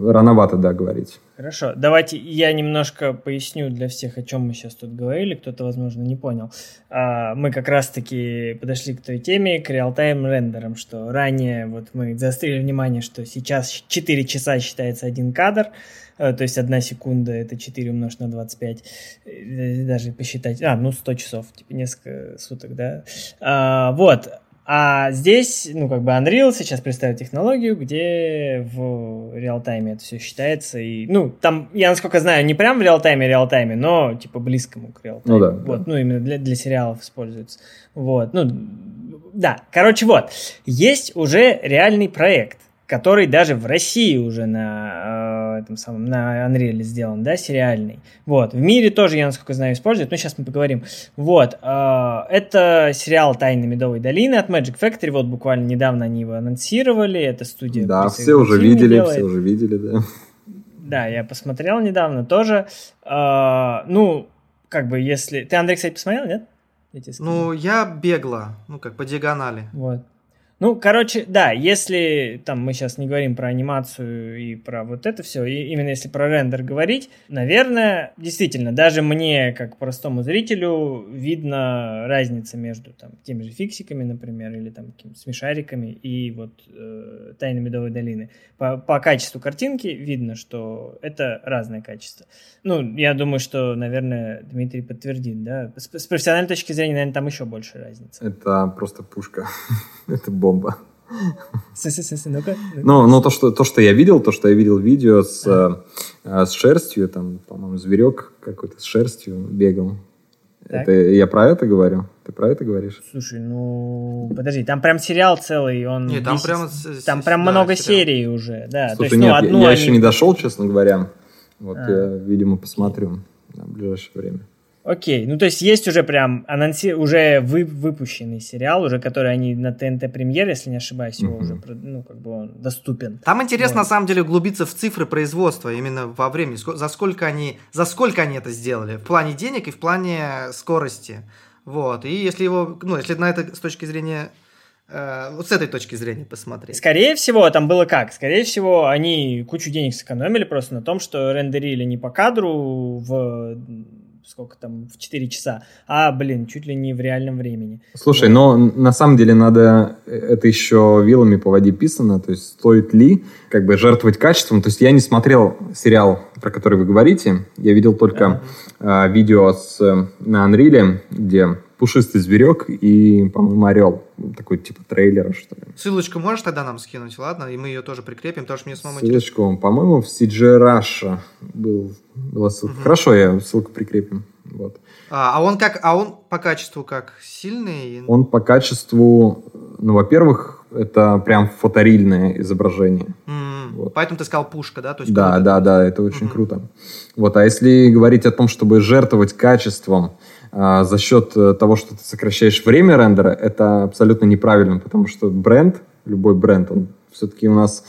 рановато да, говорить. Хорошо, давайте я немножко поясню для всех, о чем мы сейчас тут говорили, кто-то, возможно, не понял. А, Мы как раз-таки подошли к той теме, к реал-тайм рендерам, что ранее вот мы заострили внимание, что сейчас 4 часа считается один кадр, то есть одна секунда это 4 умножить на 25, э, даже посчитать, а, ну 100 часов, типа несколько суток, да. А, Вот, а здесь, ну, как бы Unreal сейчас представит технологию, где в реал-тайме это все считается. И, ну, там, я насколько знаю, не прям в реал-тайме, реал-тайме, но, типа, близкому к реал-тайму. Ну да, Вот, да. ну, именно для, для сериалов используется. Вот, ну, да. Короче, вот. Есть уже реальный проект, который даже в России уже на э, этом самом, на Unreal сделан, да, сериальный. Вот. В мире тоже, я насколько знаю, используют, но сейчас мы поговорим. Вот. э, это сериал «Тайны Медовой долины» от Magic Factory. Вот буквально недавно они его анонсировали. Это студия. Да, все уже видели, делает. все уже видели, да. Да, я посмотрел недавно тоже. Э, ну, как бы, если... Ты, Андрей, кстати, посмотрел, нет? Я. Ну, я бегла, ну, как по диагонали. Вот. Ну, короче, да, если там мы сейчас не говорим про анимацию и про вот это все, и именно если про рендер говорить, наверное, действительно, даже мне, как простому зрителю, видно разница между там теми же фиксиками, например, или там смешариками и вот э, Тайны Медовой долины. По, по качеству картинки видно, что это разное качество. Ну, я думаю, что, наверное, Дмитрий подтвердит, да. С, с профессиональной точки зрения, наверное, там еще больше разницы. Это просто пушка. Это бомба. С-с-с-с, ну-ка. Ну, но то что, то, что я видел, то, что я видел видео с, э, с шерстью, там, по-моему, зверек какой-то с шерстью бегал. Так. Это я про это говорю? Ты про это говоришь? Слушай, ну подожди, там прям сериал целый, он. Не, там 10 прямо с- Там прям да, много сериал. серий уже, да. То Слушай, есть, ну, нет, я- я, они- еще не дошел, честно говоря. Вот А. я, видимо, посмотрю в ближайшее время. Окей, ну то есть есть уже прям анонси... уже вы... выпущенный сериал, уже который они на ТНТ премьер, если не ошибаюсь, его mm-hmm. уже ну как бы он доступен. Там интересно вот. на самом деле углубиться в цифры производства именно во времени, за сколько они за сколько они это сделали в плане денег и в плане скорости, вот. И если его, ну если на это с точки зрения э, вот с этой точки зрения посмотреть. Скорее всего, там было как? Скорее всего, они кучу денег сэкономили просто на том, что рендерили не по кадру в сколько там, в 4 часа, а, блин, чуть ли не в реальном времени. Слушай, вот. но на самом деле надо это еще вилами по воде писано, то есть стоит ли как бы жертвовать качеством. То есть я не смотрел сериал, про который вы говорите, я видел только ага. э, видео с, на Unreal, где пушистый зверек и, по-моему, орел. Такой типа трейлера, что ли. Ссылочку можешь тогда нам скинуть, ладно? И мы ее тоже прикрепим, потому что мне самому Ссылочку, интересно. по-моему, в CG Russia был, была ссылка. Угу. Хорошо, я ссылку прикрепим. Вот. А, а он как, а он по качеству как сильный? Он по качеству, ну, во-первых, это прям фоторильное изображение. Mm, вот. Поэтому ты сказал пушка, да? То есть да, да, да, это очень mm-hmm. круто. Вот, а если говорить о том, чтобы жертвовать качеством, а, за счет э, того, что ты сокращаешь время рендера, это абсолютно неправильно, потому что бренд, любой бренд, он все-таки у нас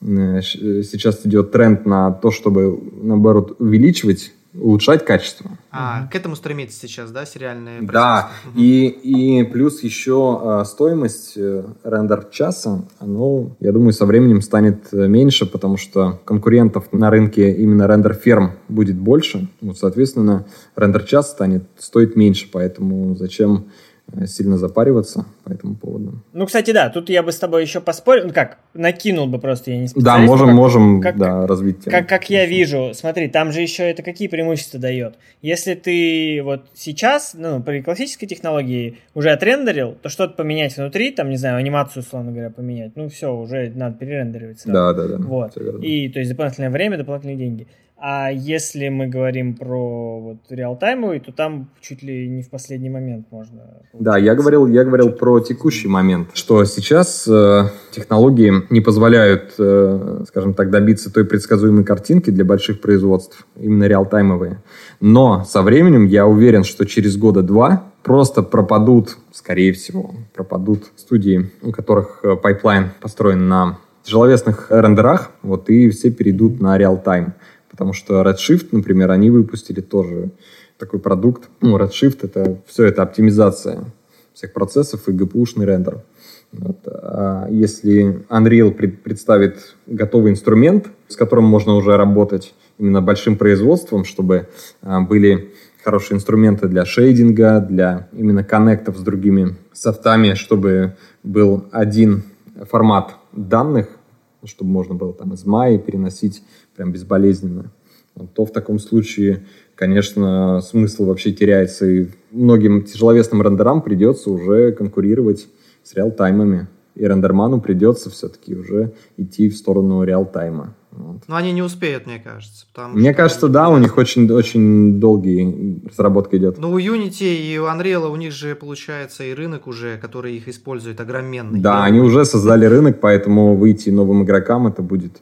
э, сейчас идет тренд на то, чтобы, наоборот, увеличивать улучшать качество. А, угу. к этому стремится сейчас, да, сериальные Да, угу. и, и плюс еще а, стоимость э, рендер часа, оно, я думаю, со временем станет э, меньше, потому что конкурентов на рынке именно рендер ферм будет больше, вот, соответственно, рендер час станет стоить меньше, поэтому зачем Э, сильно запариваться по этому поводу. Ну, кстати, да, тут я бы с тобой еще поспорил, ну как, накинул бы просто, я не Да, можем, как, можем, как, да, развить тему. Как, как я вижу, смотри, там же еще это какие преимущества дает. Если ты вот сейчас, ну, при классической технологии уже отрендерил, то что-то поменять внутри, там, не знаю, анимацию, условно говоря, поменять, ну, все, уже надо перерендеривать сразу. Да, да, да. Вот. И, то есть, дополнительное время, дополнительные деньги. А если мы говорим про вот реалтаймовый, то там чуть ли не в последний момент можно. Да, я говорил, я говорил про текущий момент, что сейчас э, технологии не позволяют, э, скажем так, добиться той предсказуемой картинки для больших производств, именно реалтаймовые. Но со временем я уверен, что через года два просто пропадут, скорее всего, пропадут студии, у которых пайплайн э, построен на тяжеловесных рендерах, вот и все перейдут на realtime. Потому что Redshift, например, они выпустили тоже такой продукт. Ну, Redshift — это все это оптимизация всех процессов и GPU-шный рендер. Вот. А если Unreal представит готовый инструмент, с которым можно уже работать именно большим производством, чтобы а, были хорошие инструменты для шейдинга, для именно коннектов с другими софтами, чтобы был один формат данных, чтобы можно было там из Maya переносить прям безболезненно, то в таком случае, конечно, смысл вообще теряется, и многим тяжеловесным рендерам придется уже конкурировать с реалтаймами. И рендерману придется все-таки уже идти в сторону реалтайма. Вот. Но они не успеют, мне кажется. Мне кажется, да, у них очень, очень долгий разработка идет. Ну, у Unity и у Unreal у них же получается и рынок уже, который их использует, огроменный. Да, они уже создали рынок, поэтому выйти новым игрокам это будет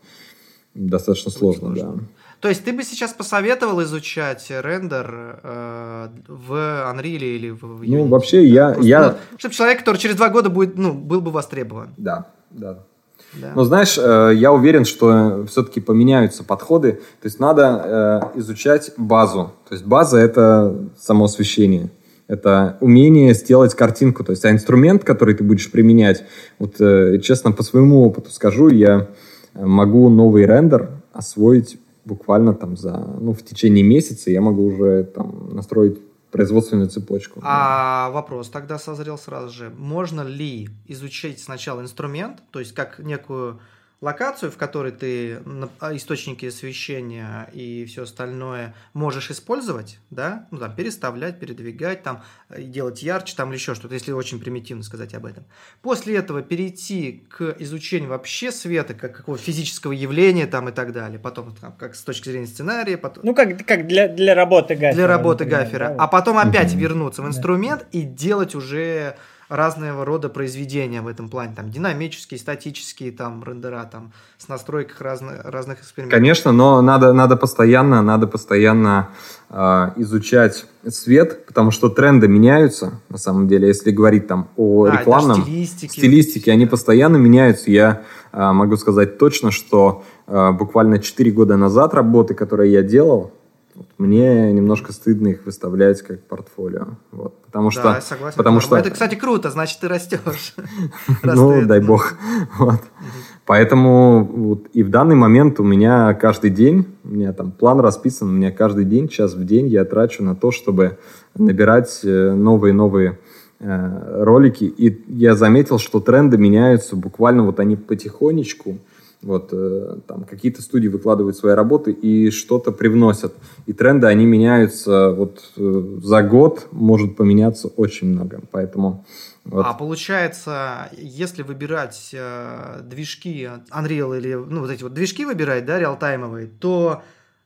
достаточно сложно, сложно. да. То есть ты бы сейчас посоветовал изучать рендер э, в Unreal или в Unity? Ну, вообще я... Просто, я... Ну, чтобы человек, который через два года будет, ну, был бы востребован. Да, да. Да. Но знаешь, э, я уверен, что все-таки поменяются подходы. То есть надо э, изучать базу. То есть база это само освещение. Это умение сделать картинку. То есть а инструмент, который ты будешь применять, вот э, честно по своему опыту скажу, я могу новый рендер освоить буквально там за, ну, в течение месяца я могу уже там настроить производственную цепочку. А вопрос тогда созрел сразу же. Можно ли изучить сначала инструмент, то есть как некую локацию, в которой ты а, источники освещения и все остальное можешь использовать, да, ну, там, переставлять, передвигать, там, делать ярче, там, или еще что-то, если очень примитивно сказать об этом. После этого перейти к изучению вообще света, как какого физического явления, там, и так далее, потом, там, как с точки зрения сценария, потом... Ну, как, как для, для работы гафера. Для работы например, гафера, да? а потом опять вернуться в инструмент да. и делать уже разного рода произведения в этом плане, там динамические, статические, там рендера, там с настройках разных разных экспериментов. Конечно, но надо надо постоянно надо постоянно э, изучать свет, потому что тренды меняются на самом деле. Если говорить там о а, рекламном стилистике, стилистике, они постоянно меняются. Я э, могу сказать точно, что э, буквально 4 года назад работы, которые я делал, мне немножко стыдно их выставлять как портфолио. Вот. Потому да, что, согласен. Потому что... Это, кстати, круто, значит, ты растешь. Ну, дай бог. Поэтому вот, и в данный момент у меня каждый день, у меня там план расписан, у меня каждый день, час в день я трачу на то, чтобы набирать новые-новые э, э, ролики. И я заметил, что тренды меняются буквально вот они потихонечку, вот э, там какие-то студии выкладывают свои работы и что-то привносят. И тренды, они меняются вот э, за год, может поменяться очень много. Поэтому... Вот. А получается, если выбирать э, движки Unreal или ну вот эти вот движки выбирать, да, реалтаймовые, то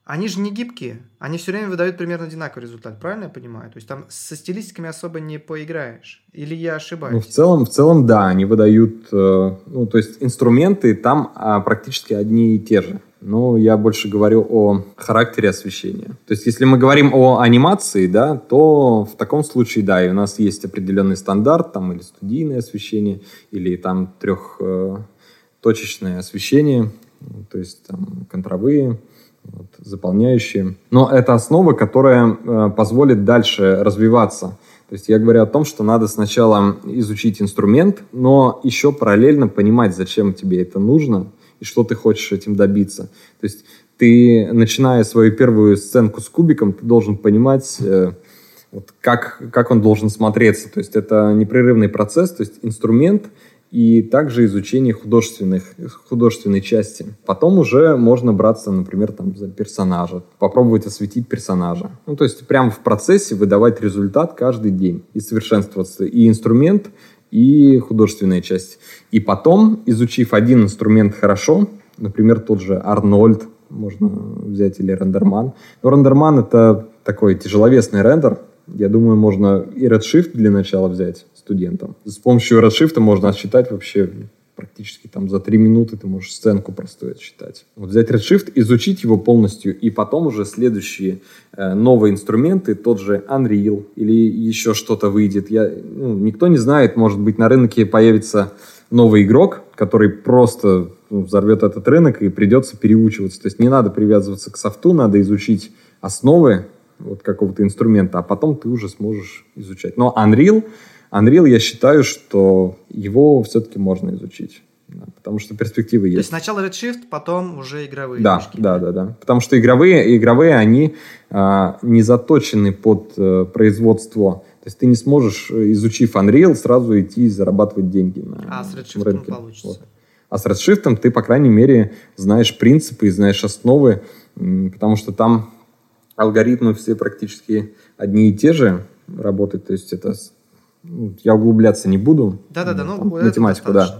они же не гибкие, они все время выдают примерно одинаковый результат, правильно я понимаю? То есть там со стилистиками особо не поиграешь, или я ошибаюсь? Ну, в целом, в целом, да, они выдают, э, ну, то есть инструменты там а, практически одни и те же. Но я больше говорю о характере освещения. То есть, если мы говорим о анимации, да, то в таком случае, да, и у нас есть определенный стандарт, там, или студийное освещение, или там трехточечное э, освещение, то есть там контровые вот, заполняющие. Но это основа, которая э, позволит дальше развиваться. То есть я говорю о том, что надо сначала изучить инструмент, но еще параллельно понимать, зачем тебе это нужно и что ты хочешь этим добиться. То есть ты, начиная свою первую сценку с кубиком, ты должен понимать, э, вот как, как он должен смотреться. То есть это непрерывный процесс, то есть инструмент — и также изучение художественных, художественной части. Потом уже можно браться, например, там, за персонажа, попробовать осветить персонажа. Ну, то есть прямо в процессе выдавать результат каждый день и совершенствоваться. И инструмент, и художественная часть. И потом, изучив один инструмент хорошо, например, тот же Арнольд, можно взять, или Рендерман. Но Рендерман — это такой тяжеловесный рендер, я думаю, можно и Redshift для начала взять студентам. С помощью Redshift можно отсчитать вообще практически там за три минуты ты можешь сценку простую отсчитать. Вот взять Redshift, изучить его полностью, и потом уже следующие э, новые инструменты, тот же Unreal или еще что-то выйдет. Я, ну, никто не знает, может быть, на рынке появится новый игрок, который просто ну, взорвет этот рынок и придется переучиваться. То есть не надо привязываться к софту, надо изучить основы вот какого-то инструмента, а потом ты уже сможешь изучать. Но Unreal, Unreal я считаю, что его все-таки можно изучить. Да, потому что перспективы есть. То есть сначала Redshift, потом уже игровые да, движки. Да, да, да. Потому что игровые, игровые они а, не заточены под а, производство. То есть ты не сможешь, изучив Unreal, сразу идти и зарабатывать деньги на А с Redshift рынке. получится. Вот. А с Redshift ты, по крайней мере, знаешь принципы и знаешь основы, потому что там алгоритмы все практически одни и те же работают, то есть это я углубляться не буду. Да-да-да, ну, математику, да.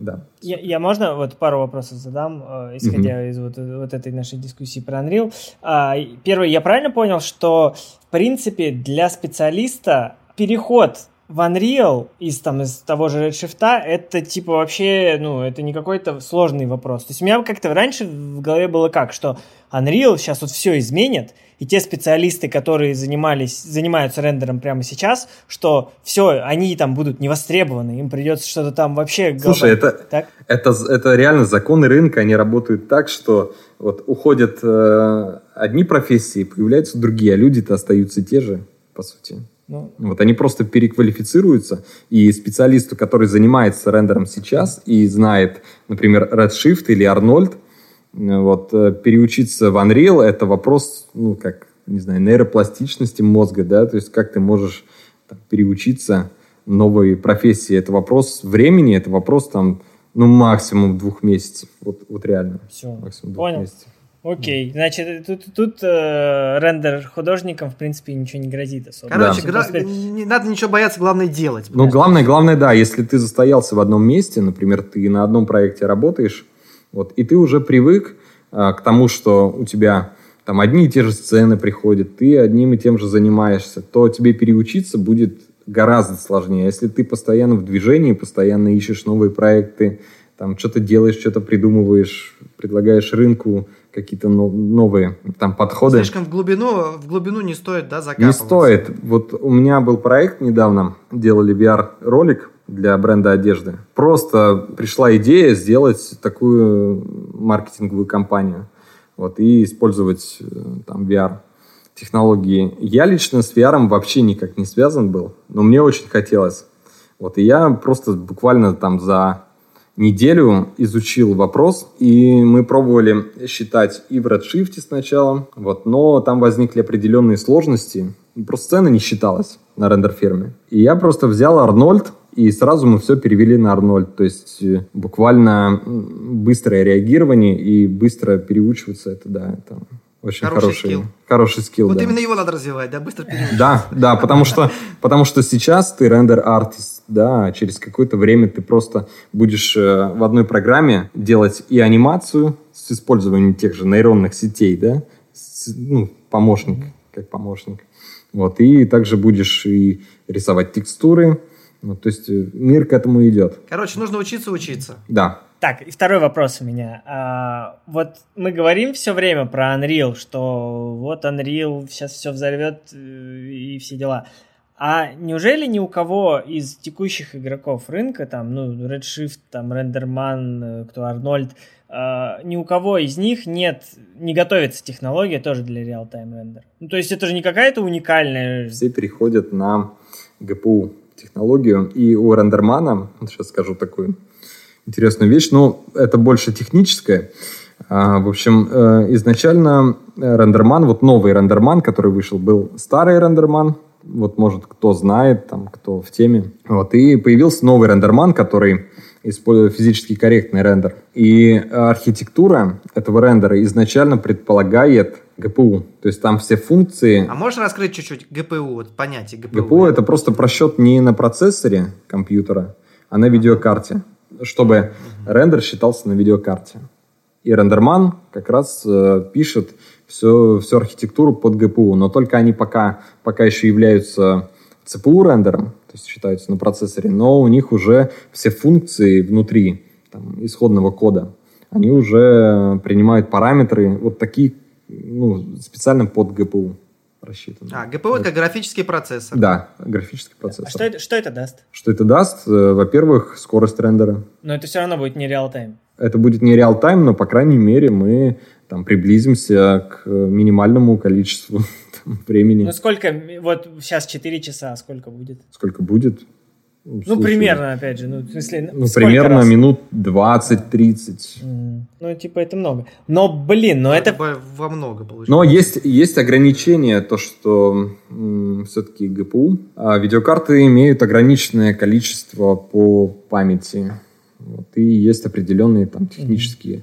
Да. Я, я можно вот пару вопросов задам, э, исходя mm-hmm. из вот, вот этой нашей дискуссии про Unreal. А, первый, я правильно понял, что в принципе для специалиста переход в Unreal из, там, из того же Redshift, это типа вообще, ну, это не какой-то сложный вопрос. То есть у меня как-то раньше в голове было как, что Unreal сейчас вот все изменит, и те специалисты, которые занимались, занимаются рендером прямо сейчас, что все, они там будут не востребованы, им придется что-то там вообще... Слушай, это, так? это, это реально законы рынка, они работают так, что вот уходят э, одни профессии, появляются другие, а люди-то остаются те же, по сути. Ну, вот они просто переквалифицируются, и специалисту, который занимается рендером сейчас и знает, например, Redshift или Arnold, вот, э, переучиться в Unreal – это вопрос, ну, как, не знаю, нейропластичности мозга, да, то есть как ты можешь там, переучиться новой профессии. Это вопрос времени, это вопрос там, ну, максимум двух месяцев. Вот, вот реально. Все, максимум двух понял. месяцев. Окей, значит, тут, тут э, рендер художникам, в принципе, ничего не грозит особо. Короче, да. гра... не надо ничего бояться, главное делать. Ну, главное, главное, да, если ты застоялся в одном месте, например, ты на одном проекте работаешь, вот, и ты уже привык э, к тому, что у тебя там одни и те же сцены приходят, ты одним и тем же занимаешься, то тебе переучиться будет гораздо сложнее. Если ты постоянно в движении, постоянно ищешь новые проекты, там что-то делаешь, что-то придумываешь, предлагаешь рынку какие-то новые там подходы. Слишком в глубину, в глубину не стоит, да, закапываться? Не стоит. Вот у меня был проект недавно, делали VR-ролик для бренда одежды. Просто пришла идея сделать такую маркетинговую кампанию вот, и использовать э, там VR технологии. Я лично с VR вообще никак не связан был, но мне очень хотелось. Вот, и я просто буквально там за неделю изучил вопрос, и мы пробовали считать и в Redshift сначала, вот, но там возникли определенные сложности. Просто цена не считалась на рендер-ферме. И я просто взял Арнольд, и сразу мы все перевели на Арнольд. То есть э, буквально быстрое реагирование и быстро переучиваться, это да, это очень хороший, хороший скилл. Хороший скилл, Вот да. именно его надо развивать, да, быстро переучиваться. Да, да, потому что, потому что сейчас ты рендер-артист, да, а через какое-то время ты просто будешь э, в одной программе делать и анимацию с использованием тех же нейронных сетей, да, с, ну, помощник, как помощник. Вот, и также будешь и рисовать текстуры, ну, то есть э, мир к этому идет. Короче, нужно учиться учиться. Да. Так, и второй вопрос у меня. А, вот мы говорим все время про Unreal, что вот Unreal сейчас все взорвет э, и все дела. А неужели ни у кого из текущих игроков рынка, там, ну, Redshift, там, Renderman, э, кто Арнольд, Uh, ни у кого из них нет, не готовится технология тоже для реал-тайм рендер. Ну, то есть это же не какая-то уникальная... Все переходят на GPU технологию. И у рендермана, сейчас скажу такую интересную вещь, но это больше техническое. А, в общем, э, изначально рендерман, вот новый рендерман, который вышел, был старый рендерман, вот, может, кто знает, там, кто в теме. Вот, и появился новый рендерман, который использует физически корректный рендер. И архитектура этого рендера изначально предполагает GPU. То есть там все функции... А можешь раскрыть чуть-чуть GPU, вот понятие GPU? GPU это просто просчет не на процессоре компьютера, а на видеокарте, чтобы рендер считался на видеокарте. И рендерман как раз э, пишет всю, всю архитектуру под GPU, но только они пока, пока еще являются CPU рендером, то есть считаются на процессоре, но у них уже все функции внутри там, исходного кода, они уже принимают параметры вот такие, ну, специально под GPU рассчитаны. А, GPU вот. это графический процессор. Да, графический процессор. А что это, что это даст? Что это даст? Э, во-первых, скорость рендера. Но это все равно будет не реал-тайм. Это будет не реал-тайм, но, по крайней мере, мы там приблизимся к минимальному количеству там, времени. Ну, сколько, вот сейчас 4 часа, сколько будет? Сколько будет? Ну, ну примерно, опять же. Ну, в смысле, ну примерно раз? минут 20-30. Mm. Ну, типа, это много. Но, блин, но это... это... Во много получается. Но есть, есть ограничение, то, что все-таки ГПУ, а видеокарты имеют ограниченное количество по памяти. Вот, и есть определенные там технические mm.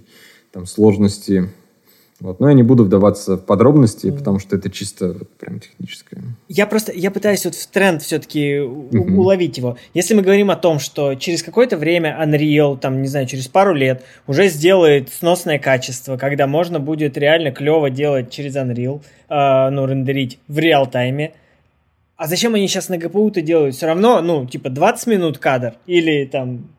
там, сложности вот. Но я не буду вдаваться в подробности, mm. потому что это чисто вот, прям техническое. Я просто, я пытаюсь вот в тренд все-таки mm-hmm. уловить его. Если мы говорим о том, что через какое-то время Unreal, там, не знаю, через пару лет уже сделает сносное качество, когда можно будет реально клево делать через Unreal, э, ну, рендерить в реал-тайме, а зачем они сейчас на GPU-то делают? Все равно, ну, типа 20 минут кадр или там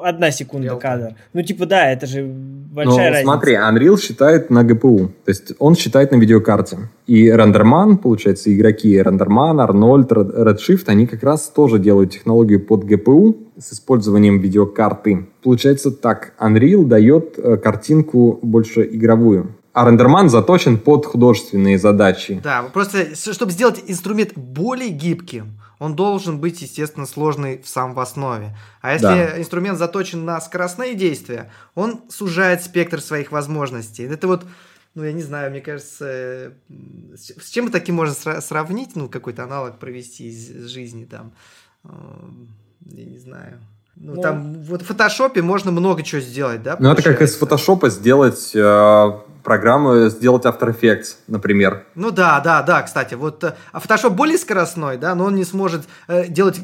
одна секунда Real кадр. Ну, типа, да, это же большая Но, разница. смотри, Unreal считает на GPU. То есть он считает на видеокарте. И рендерман, получается, игроки рендерман, Arnold, Redshift, они как раз тоже делают технологию под GPU с использованием видеокарты. Получается так, Unreal дает э, картинку больше игровую. А рендерман заточен под художественные задачи. Да, просто чтобы сделать инструмент более гибким, он должен быть, естественно, сложный в сам в основе. А если да. инструмент заточен на скоростные действия, он сужает спектр своих возможностей. Это вот, ну, я не знаю, мне кажется, с чем таким можно сравнить, ну, какой-то аналог провести из жизни там, э, я не знаю. Ну, ну, там вот в фотошопе можно много чего сделать, да? Ну, это как из фотошопа сделать э, программу, сделать After Effects, например. Ну да, да, да, кстати. Вот э, а Photoshop более скоростной, да, но он не сможет э, делать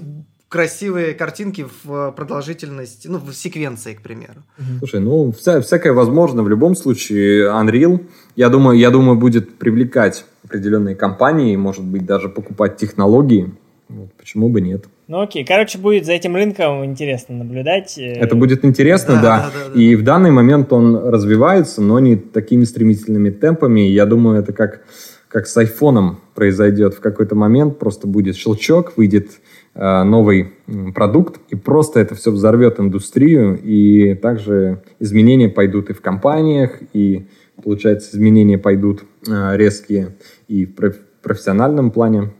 красивые картинки в продолжительности, ну, в секвенции, к примеру. Слушай, ну, вся, всякое возможно. В любом случае, Unreal, я думаю, я думаю, будет привлекать определенные компании, может быть, даже покупать технологии Вот, почему бы нет? Ну окей, короче, будет за этим рынком интересно наблюдать. Э. Это будет интересно, да. да. да, да, И в данный момент он развивается, но не такими стремительными темпами. Я думаю, это как, как с айфоном произойдет в какой-то момент. Просто будет щелчок, выйдет э, новый продукт, и просто это все взорвет индустрию, и также изменения пойдут и в компаниях, и, получается, изменения пойдут э, резкие и в профессиональном плане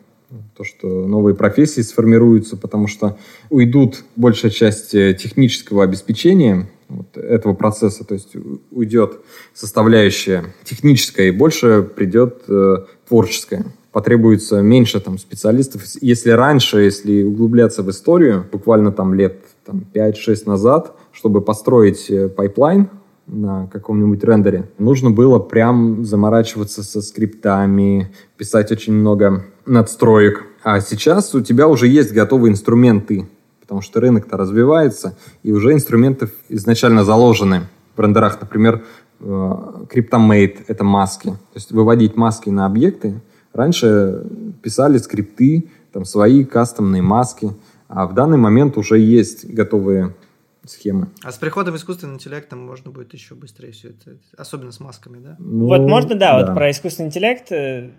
то, что новые профессии сформируются, потому что уйдут большая часть э, технического обеспечения вот этого процесса, то есть уйдет составляющая техническая, и больше придет э, творческая. Потребуется меньше там, специалистов. Если раньше, если углубляться в историю, буквально там лет там, 5-6 назад, чтобы построить э, пайплайн, на каком-нибудь рендере. Нужно было прям заморачиваться со скриптами, писать очень много надстроек. А сейчас у тебя уже есть готовые инструменты, потому что рынок-то развивается, и уже инструменты изначально заложены в рендерах. Например, э, CryptoMate — это маски. То есть выводить маски на объекты. Раньше писали скрипты, там свои кастомные маски, а в данный момент уже есть готовые схемы. А с приходом искусственного интеллекта можно будет еще быстрее все это, особенно с масками, да? Ну, вот можно, да, да, вот про искусственный интеллект э,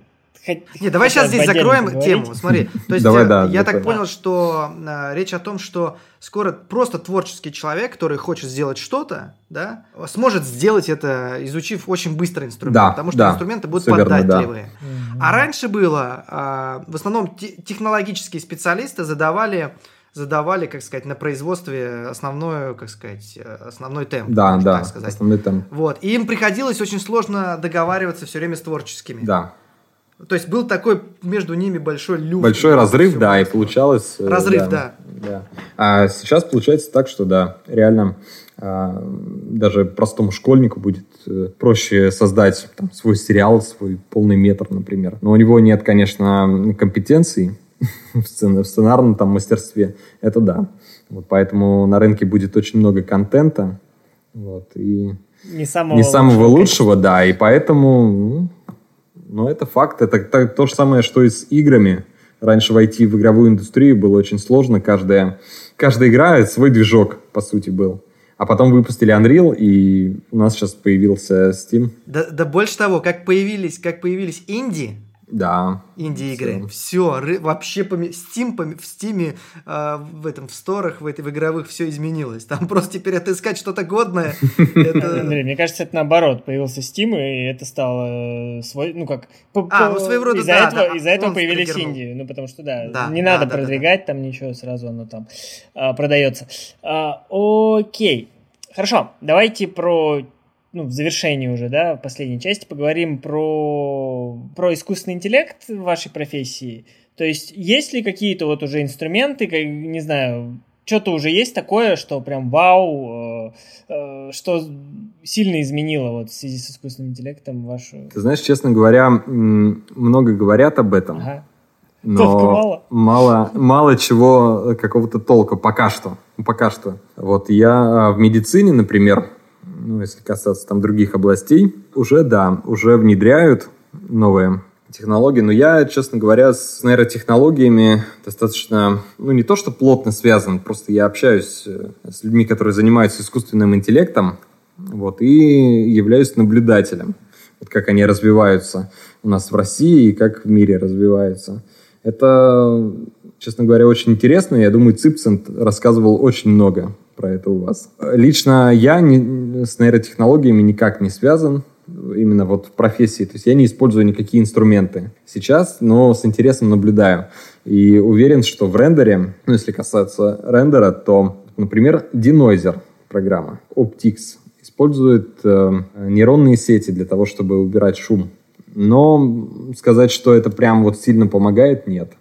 не, давай сейчас здесь закроем говорить. тему. Смотри, то есть давай, да, я так понял, что э, речь о том, что скоро просто творческий человек, который хочет сделать что-то, да, сможет сделать это, изучив очень быстро инструмент, да, потому что да, инструменты будут податливые. да. А раньше было, э, в основном технологические специалисты задавали задавали, как сказать, на производстве основной, как сказать, основной темп. Да, да, так сказать. основной темп. Вот. И им приходилось очень сложно договариваться все время с творческими. Да. То есть был такой между ними большой люфт. Большой разрыв, да, и получалось... Э, разрыв, да. да. да. А сейчас получается так, что да, реально а, даже простому школьнику будет э, проще создать там, свой сериал, свой полный метр, например. Но у него нет, конечно, компетенций в, сцен, в сценарном там мастерстве. Это да. Вот поэтому на рынке будет очень много контента. Вот, и не самого, не самого лучшего, лучшего да. И поэтому ну, но это факт. Это то, то же самое, что и с играми. Раньше войти в игровую индустрию было очень сложно. Каждая, каждая игра свой движок, по сути, был. А потом выпустили Unreal, и у нас сейчас появился Steam. Да, да больше того, как появились, как появились инди, да. Инди-игры. Все, все вообще поме... Steam, пом... в Steam, э, в этом, в сторах, в, этой, в игровых все изменилось. Там просто теперь отыскать что-то годное. Андрей, мне кажется, это наоборот. Появился Steam, и это стало свой, ну как... А, ну своего рода, Из-за этого, из этого появились инди. Ну потому что, да, не надо продвигать там ничего, сразу оно там а, продается. А, окей. Хорошо, давайте про ну, в завершении уже, да, в последней части поговорим про, про искусственный интеллект в вашей профессии. То есть, есть ли какие-то вот уже инструменты, как, не знаю, что-то уже есть такое, что прям вау, э, э, что сильно изменило вот в связи с искусственным интеллектом вашу... Ты знаешь, честно говоря, много говорят об этом. Ага. Но мало. мало, мало чего какого-то толка пока что. Пока что. Вот я а, в медицине, например, ну, если касаться там других областей, уже, да, уже внедряют новые технологии. Но я, честно говоря, с нейротехнологиями достаточно, ну, не то что плотно связан, просто я общаюсь э, с людьми, которые занимаются искусственным интеллектом, вот, и являюсь наблюдателем, вот как они развиваются у нас в России и как в мире развиваются. Это, честно говоря, очень интересно. Я думаю, Ципсент рассказывал очень много про это у вас. Лично я не, с нейротехнологиями никак не связан, именно вот в профессии. То есть я не использую никакие инструменты сейчас, но с интересом наблюдаю. И уверен, что в рендере, ну если касаться рендера, то, например, Denoiser программа, Optix, использует э, нейронные сети для того, чтобы убирать шум. Но сказать, что это прям вот сильно помогает, нет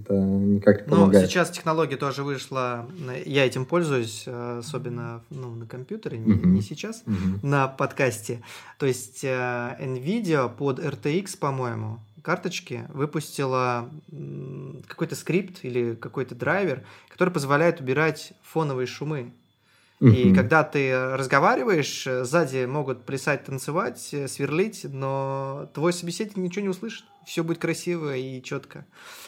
это никак не помогает. Ну, сейчас технология тоже вышла, я этим пользуюсь, э, особенно ну, на компьютере, не, uh-huh. не сейчас, uh-huh. на подкасте. То есть э, NVIDIA под RTX, по-моему, карточки выпустила какой-то скрипт или какой-то драйвер, который позволяет убирать фоновые шумы. Uh-huh. И когда ты разговариваешь, сзади могут плясать, танцевать, сверлить, но твой собеседник ничего не услышит. Все будет красиво и четко.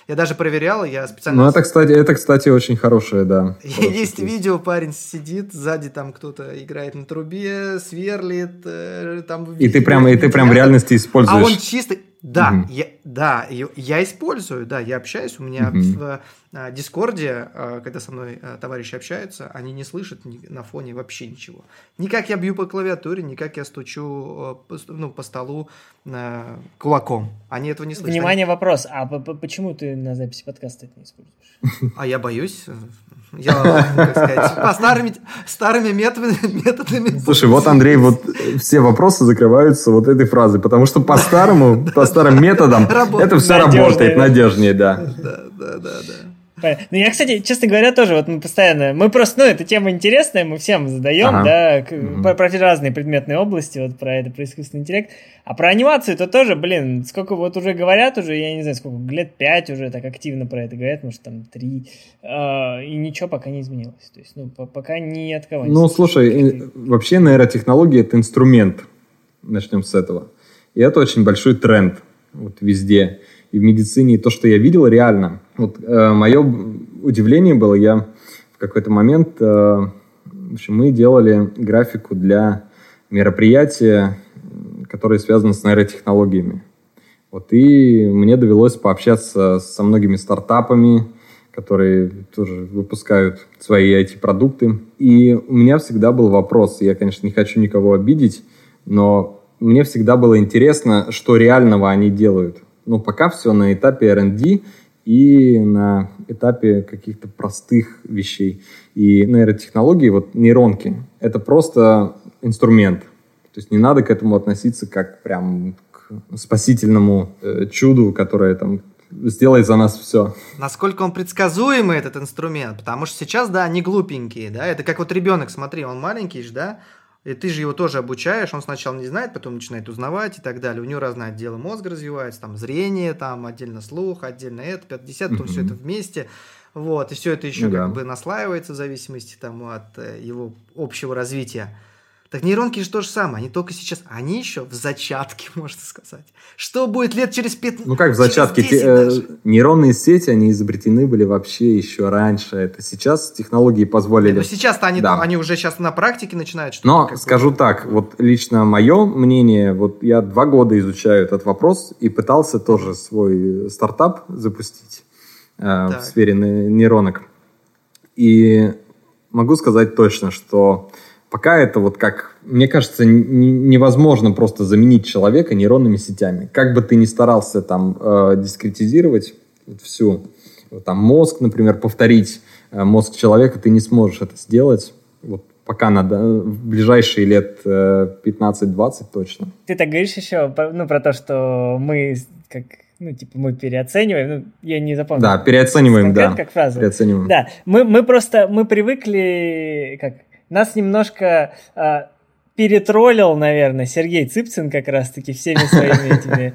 Я даже проверял, я специально... Ну, это, кстати, это, кстати, очень хорошее, да. Есть видео, парень сидит, сзади там кто-то играет на трубе, сверлит, э, там... И ты прям, и ты прям в реальности используешь... А он чисто... Да, я, да, я использую, да, я общаюсь. У меня угу. в а, Дискорде, а, когда со мной а, товарищи общаются, они не слышат на фоне вообще ничего. Ни как я бью по клавиатуре, ни как я стучу ну, по столу кулаком. Они этого не слышат. Внимание, они... вопрос. А почему ты на записи подкаста это не используешь? А я боюсь. Я, как сказать, по старыми, старыми методами. Слушай, вот, Андрей, вот все вопросы закрываются вот этой фразой, потому что по-старому, по старым методам это все работает надежнее, да. Да, да, да, да. Ну, я, кстати, честно говоря, тоже вот мы постоянно... Мы просто, ну, эта тема интересная, мы всем задаем, ага. да, к, угу. про, про разные предметные области, вот про это, про искусственный интеллект. А про анимацию это тоже, блин, сколько вот уже говорят уже, я не знаю, сколько, лет пять уже так активно про это говорят, может, там, три, э, и ничего пока не изменилось. То есть, ну, пока ни от кого не Ну, слушай, вообще нейротехнология — это инструмент, начнем с этого. И это очень большой тренд вот везде. И в медицине, и то, что я видел, реально. Вот э, мое удивление было, я в какой-то момент, э, в общем, мы делали графику для мероприятия, которые связаны с нейротехнологиями. Вот, и мне довелось пообщаться со многими стартапами, которые тоже выпускают свои IT-продукты. И у меня всегда был вопрос, я, конечно, не хочу никого обидеть, но мне всегда было интересно, что реального они делают. Но пока все на этапе R&D и на этапе каких-то простых вещей. И нейротехнологии, вот нейронки, это просто инструмент. То есть не надо к этому относиться как прям к спасительному э, чуду, которое там сделает за нас все. Насколько он предсказуемый, этот инструмент, потому что сейчас, да, они глупенькие, да, это как вот ребенок, смотри, он маленький же, да, и ты же его тоже обучаешь, он сначала не знает, потом начинает узнавать и так далее. У него разные отделы мозга развиваются, там зрение, там отдельно слух, отдельно это, 50, потом mm-hmm. все это вместе. Вот, и все это еще ну, как да. бы наслаивается в зависимости там, от э, его общего развития. Так нейронки же то же самое, они только сейчас, они еще в зачатке, можно сказать. Что будет лет через 15? Ну как в зачатке? Те, э, нейронные сети, они изобретены были вообще еще раньше. Это сейчас технологии позволили. Нет, ну сейчас-то они, да. они уже сейчас на практике начинают что-то. Но скажу так, вот лично мое мнение, вот я два года изучаю этот вопрос и пытался тоже свой стартап запустить э, в сфере нейронок. И могу сказать точно, что Пока это вот как, мне кажется, невозможно просто заменить человека нейронными сетями. Как бы ты ни старался там э, дискретизировать всю, там мозг, например, повторить э, мозг человека, ты не сможешь это сделать. Вот пока надо, э, в ближайшие лет э, 15-20 точно. Ты так говоришь еще, ну, про то, что мы как ну, типа, мы переоцениваем, ну, я не запомнил. Да, переоцениваем, да. как фраза. Переоцениваем. Да, мы, мы просто, мы привыкли, как, нас немножко а, перетроллил, наверное, Сергей Цыпцин как раз-таки всеми своими этими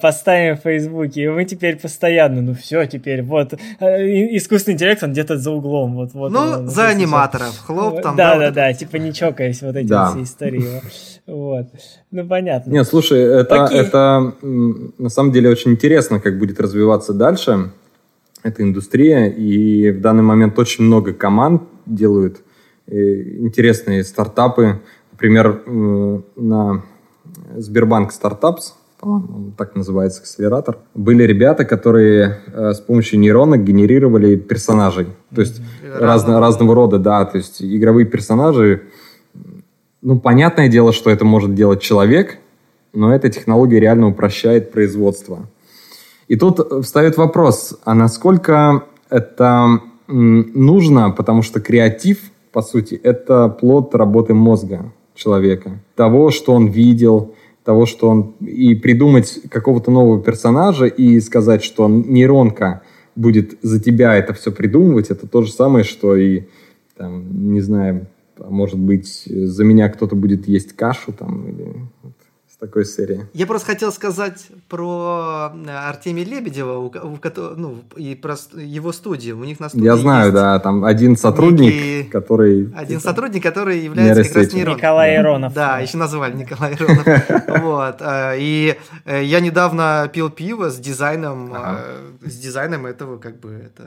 постами в Фейсбуке. И мы теперь постоянно, ну все, теперь вот э, искусственный интеллект, он где-то за углом. Вот, вот ну, он, за аниматоров, хлоп там. Да, да, да, типа не чокаясь вот эти да. все истории. Вот. Ну, понятно. Нет, слушай, это, это на самом деле очень интересно, как будет развиваться дальше эта индустрия. И в данный момент очень много команд делают интересные стартапы. Например, э, на Сбербанк Стартапс, так называется акселератор, были ребята, которые э, с помощью нейронок генерировали персонажей. То есть разно, разного рода, да, то есть игровые персонажи. Ну, понятное дело, что это может делать человек, но эта технология реально упрощает производство. И тут встает вопрос, а насколько это нужно, потому что креатив – по сути, это плод работы мозга человека. Того, что он видел, того, что он... И придумать какого-то нового персонажа и сказать, что нейронка будет за тебя это все придумывать, это то же самое, что и, там, не знаю, может быть, за меня кто-то будет есть кашу там или с такой серии. Я просто хотел сказать про э, Артемия Лебедева, у, у, ну, и про его студию. У них на студии Я знаю, да, там один сотрудник, некий... который... Один типа, сотрудник, который является как раз нейрон. Николай Иронов. Да, еще назвали Николай Иронов. Вот. Э, и э, я недавно пил пиво с дизайном, с дизайном этого, как бы, это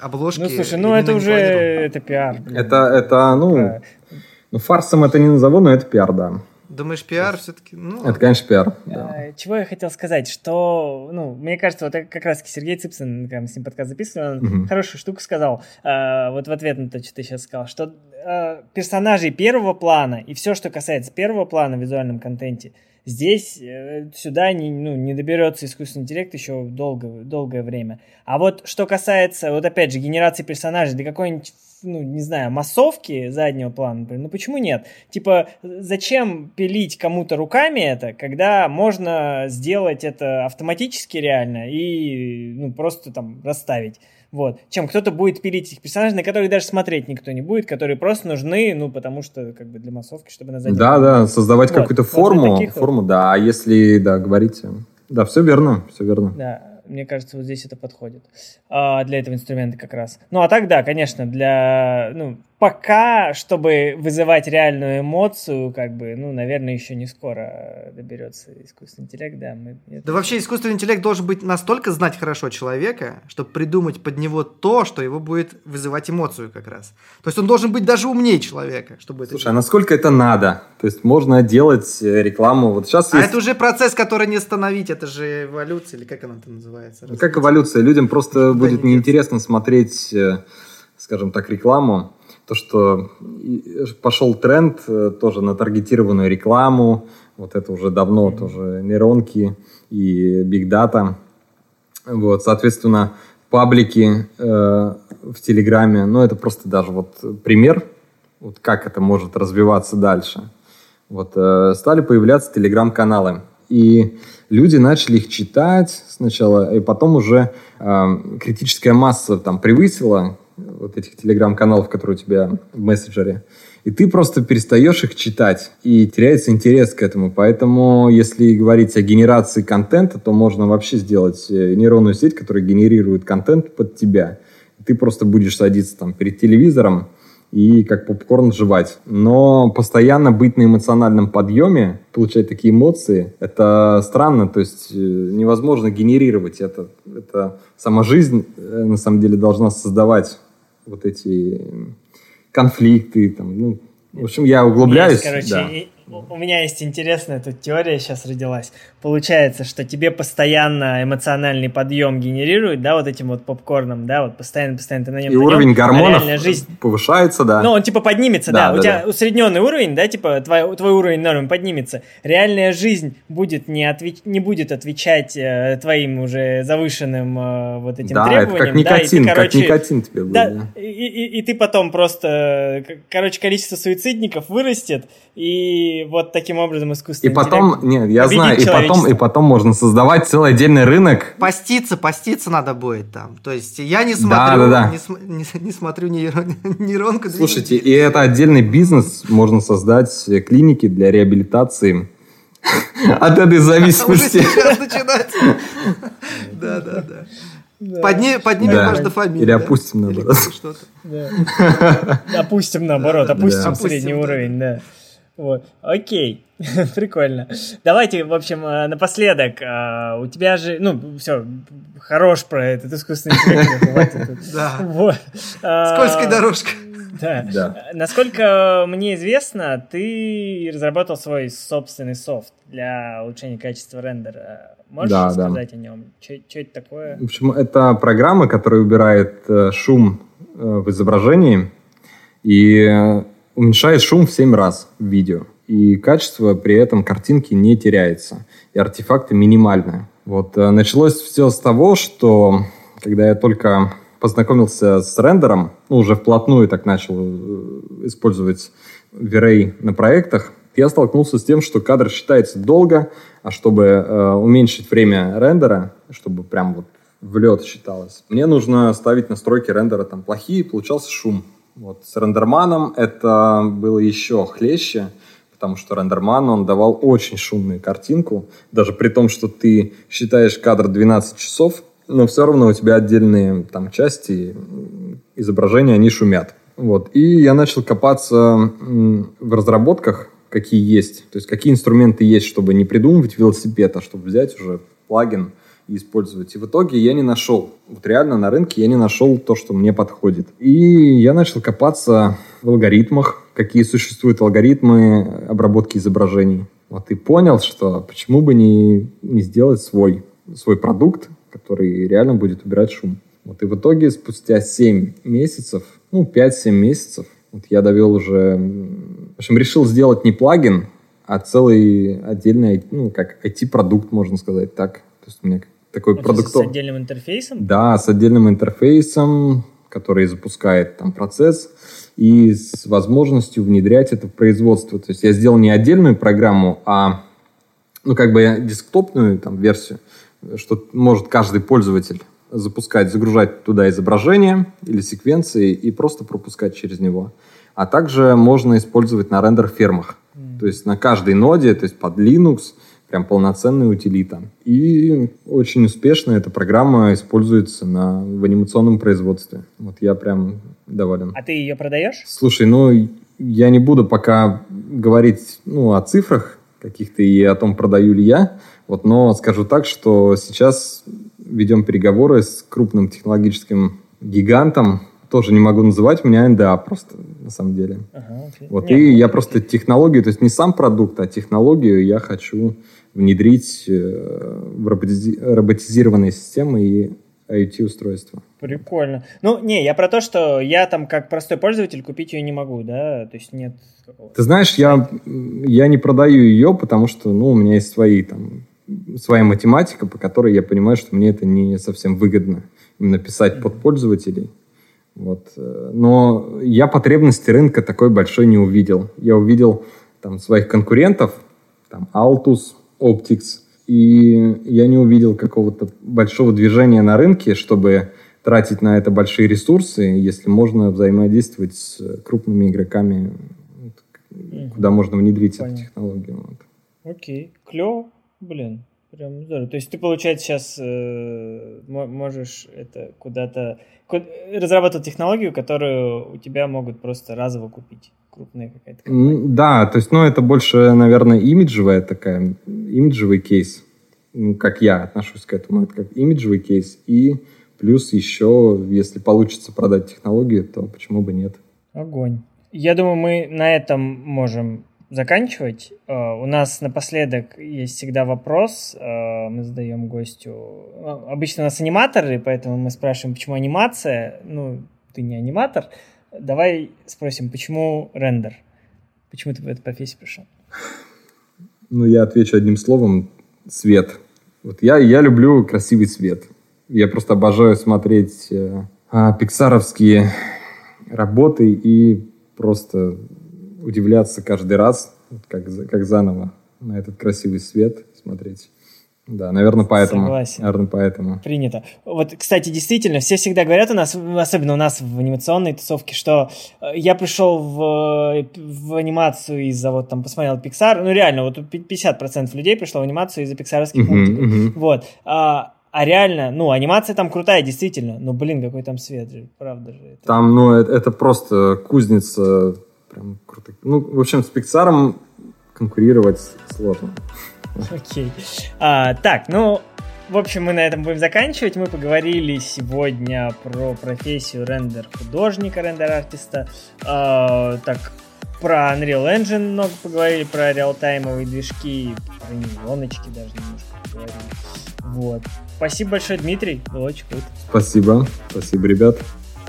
обложки. Ну, слушай, ну это уже это пиар. Это, это, ну, ну, фарсом это не назову, но это пиар, да. Думаешь, пиар все-таки? Ну... Это, конечно, пиар. Да. А, чего я хотел сказать, что, ну, мне кажется, вот как раз Сергей Цыпсин, когда мы с ним подкаст записывали, он угу. хорошую штуку сказал, э, вот в ответ на то, что ты сейчас сказал, что э, персонажей первого плана и все, что касается первого плана в визуальном контенте, здесь э, сюда не, ну, не доберется искусственный интеллект еще долго, долгое время. А вот что касается, вот опять же, генерации персонажей, да какой-нибудь ну, не знаю, массовки заднего плана, например, ну почему нет? Типа, зачем пилить кому-то руками это, когда можно сделать это автоматически реально и, ну, просто там расставить? Вот. Чем кто-то будет пилить этих персонажей, на которых даже смотреть никто не будет, которые просто нужны, ну, потому что, как бы, для массовки, чтобы на заднем Да, да, создавать вот. какую-то форму, вот форму, вот. да, а если, да, говорите, да, все верно, все верно. Да, мне кажется, вот здесь это подходит а, для этого инструмента как раз. Ну, а так, да, конечно, для, ну, пока, чтобы вызывать реальную эмоцию, как бы, ну, наверное, еще не скоро доберется искусственный интеллект, да. Мы, да вообще искусственный интеллект должен быть настолько знать хорошо человека, чтобы придумать под него то, что его будет вызывать эмоцию как раз. То есть он должен быть даже умнее человека, чтобы Слушай, это... а насколько это надо? То есть можно делать э, рекламу, вот сейчас А есть... это уже процесс, который не остановить, это же эволюция, или как она там называется? Ну, как эволюция? Людям просто будет неинтересно смотреть, э, скажем так, рекламу, то, что пошел тренд э, тоже на таргетированную рекламу, вот это уже давно тоже нейронки и биг дата. Вот, соответственно, паблики э, в Телеграме, ну, это просто даже вот пример, вот как это может развиваться дальше. Вот, э, стали появляться телеграм-каналы. И люди начали их читать сначала, и потом уже э, критическая масса там превысила вот этих телеграм-каналов, которые у тебя в мессенджере, и ты просто перестаешь их читать, и теряется интерес к этому. Поэтому, если говорить о генерации контента, то можно вообще сделать э, нейронную сеть, которая генерирует контент под тебя. Ты просто будешь садиться там перед телевизором и как попкорн жевать. Но постоянно быть на эмоциональном подъеме, получать такие эмоции, это странно, то есть э, невозможно генерировать это. Это сама жизнь, э, на самом деле, должна создавать вот эти конфликты, там, ну, в общем, я углубляюсь. Есть, короче, да. У меня есть интересная тут теория сейчас родилась. Получается, что тебе постоянно эмоциональный подъем генерирует, да, вот этим вот попкорном, да, вот постоянно-постоянно ты на нем. И уровень гормонов а жизнь... повышается, да. Ну, он типа поднимется, да. да. да у тебя да. усредненный уровень, да, типа твой, твой уровень нормы поднимется. Реальная жизнь будет не, отвеч... не будет отвечать э, твоим уже завышенным э, вот этим да, требованиям. Это как никотин, да, и ты, короче, как никотин тебе будет. Да, да. И, и, и ты потом просто, короче, количество суицидников вырастет, и вот таким образом искусственный И потом, нет, я знаю, и потом, и потом можно создавать целый отдельный рынок. Поститься, поститься надо будет там. То есть я не смотрю, да, да, да. Не, не, не смотрю нейрон, нейронку. Слушайте, и это отдельный бизнес, можно создать клиники для реабилитации от этой зависимости. Уже сейчас начинается. Да, да, да. Да. Подни, поднимем да. аж до фамилии. Или опустим наоборот. Да. Опустим наоборот, опустим средний уровень, да. Вот. Окей, прикольно. Давайте, в общем, э, напоследок. Э, у тебя же, ну, все, хорош про этот искусственный интеллект. Да. Вот. Скользкая дорожка. Да. да. Насколько мне известно, ты разработал свой собственный софт для улучшения качества рендера. Можешь да, сказать да. о нем? Что это такое? В общем, это программа, которая убирает э, шум в изображении и уменьшает шум в 7 раз в видео. И качество при этом картинки не теряется. И артефакты минимальные. Вот э, началось все с того, что когда я только познакомился с рендером, ну, уже вплотную так начал э, использовать V-Ray на проектах, я столкнулся с тем, что кадр считается долго, а чтобы э, уменьшить время рендера, чтобы прям вот в лед считалось, мне нужно ставить настройки рендера там плохие, получался шум. Вот. С рендерманом это было еще хлеще, потому что рендерман, он давал очень шумную картинку, даже при том, что ты считаешь кадр 12 часов, но все равно у тебя отдельные там части изображения, они шумят. Вот. И я начал копаться в разработках, какие есть. То есть, какие инструменты есть, чтобы не придумывать велосипед, а чтобы взять уже плагин использовать. И в итоге я не нашел. Вот реально на рынке я не нашел то, что мне подходит. И я начал копаться в алгоритмах, какие существуют алгоритмы обработки изображений. Вот и понял, что почему бы не, не сделать свой, свой продукт, который реально будет убирать шум. Вот и в итоге спустя 7 месяцев, ну 5-7 месяцев, вот я довел уже... В общем, решил сделать не плагин, а целый отдельный, ну, как IT-продукт, можно сказать так. То есть у меня такой ну, продукт. С отдельным интерфейсом? Да, с отдельным интерфейсом, который запускает там процесс и с возможностью внедрять это в производство. То есть я сделал не отдельную программу, а ну, как бы десктопную там, версию, что может каждый пользователь запускать, загружать туда изображение или секвенции и просто пропускать через него. А также можно использовать на рендер-фермах. Mm. То есть на каждой ноде, то есть под Linux, прям полноценная утилита. И очень успешно эта программа используется на, в анимационном производстве. Вот я прям доволен. А ты ее продаешь? Слушай, ну я не буду пока говорить ну, о цифрах каких-то и о том, продаю ли я. Вот, но скажу так, что сейчас ведем переговоры с крупным технологическим гигантом. Тоже не могу называть, у меня НДА просто, на самом деле. Ага. Вот, Нет, и ну, я просто технологию, то есть не сам продукт, а технологию я хочу внедрить э, в роботизированные системы и IoT-устройства. Прикольно. Ну, не, я про то, что я там как простой пользователь купить ее не могу, да, то есть нет Ты знаешь, я, я не продаю ее, потому что, ну, у меня есть свои там своя математика, по которой я понимаю, что мне это не совсем выгодно именно писать под пользователей. Вот. Но я потребности рынка такой большой не увидел. Я увидел там своих конкурентов, там Altus, Optics, и я не увидел какого-то большого движения на рынке, чтобы тратить на это большие ресурсы, если можно взаимодействовать с крупными игроками, куда можно внедрить Понятно. эту технологию. Вот. Окей, клево. Блин, прям здорово. То есть ты, получается, сейчас э, можешь это куда-то разрабатывать технологию, которую у тебя могут просто разово купить крупная какая-то компания. Да, то есть, ну, это больше, наверное, имиджевая такая, имиджевый кейс. Ну, как я отношусь к этому, это как имиджевый кейс. И плюс еще, если получится продать технологию, то почему бы нет? Огонь. Я думаю, мы на этом можем заканчивать. Э, у нас напоследок есть всегда вопрос, э, мы задаем гостю. Э, обычно у нас аниматоры, поэтому мы спрашиваем, почему анимация. Ну, ты не аниматор. Давай спросим, почему рендер? Почему ты в эту профессию пришел? Ну, я отвечу одним словом. Свет. Вот я, я люблю красивый свет. Я просто обожаю смотреть э, а, пиксаровские работы и просто удивляться каждый раз, как, как заново на этот красивый свет смотреть. Да, наверное, поэтому. Согласен. Наверное, поэтому. Принято. Вот, кстати, действительно, все всегда говорят у нас, особенно у нас в анимационной тусовке, что э, я пришел в, в анимацию из-за вот там посмотрел Pixar. Ну, реально, вот 50% людей пришло в анимацию из-за пиксаровских uh-huh, мультиков. Uh-huh. Вот. А, а реально, ну, анимация там крутая, действительно. Но, блин, какой там свет же, правда же. Это... Там, ну, это, это просто кузница прям круто. Ну, в общем, с Pixar конкурировать сложно. Окей. А, так, ну, в общем, мы на этом будем заканчивать. Мы поговорили сегодня про профессию рендер-художника, рендер-артиста. А, так, про Unreal Engine много поговорили, про реалтаймовые движки, про нейроночки даже немножко поговорили. Вот. Спасибо большое, Дмитрий. Было очень круто. Спасибо. Спасибо, ребят.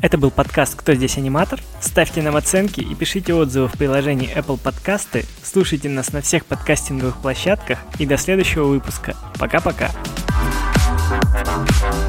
Это был подкаст «Кто здесь аниматор?». Ставьте нам оценки и пишите отзывы в приложении Apple Подкасты. Слушайте нас на всех подкастинговых площадках. И до следующего выпуска. Пока-пока. thank you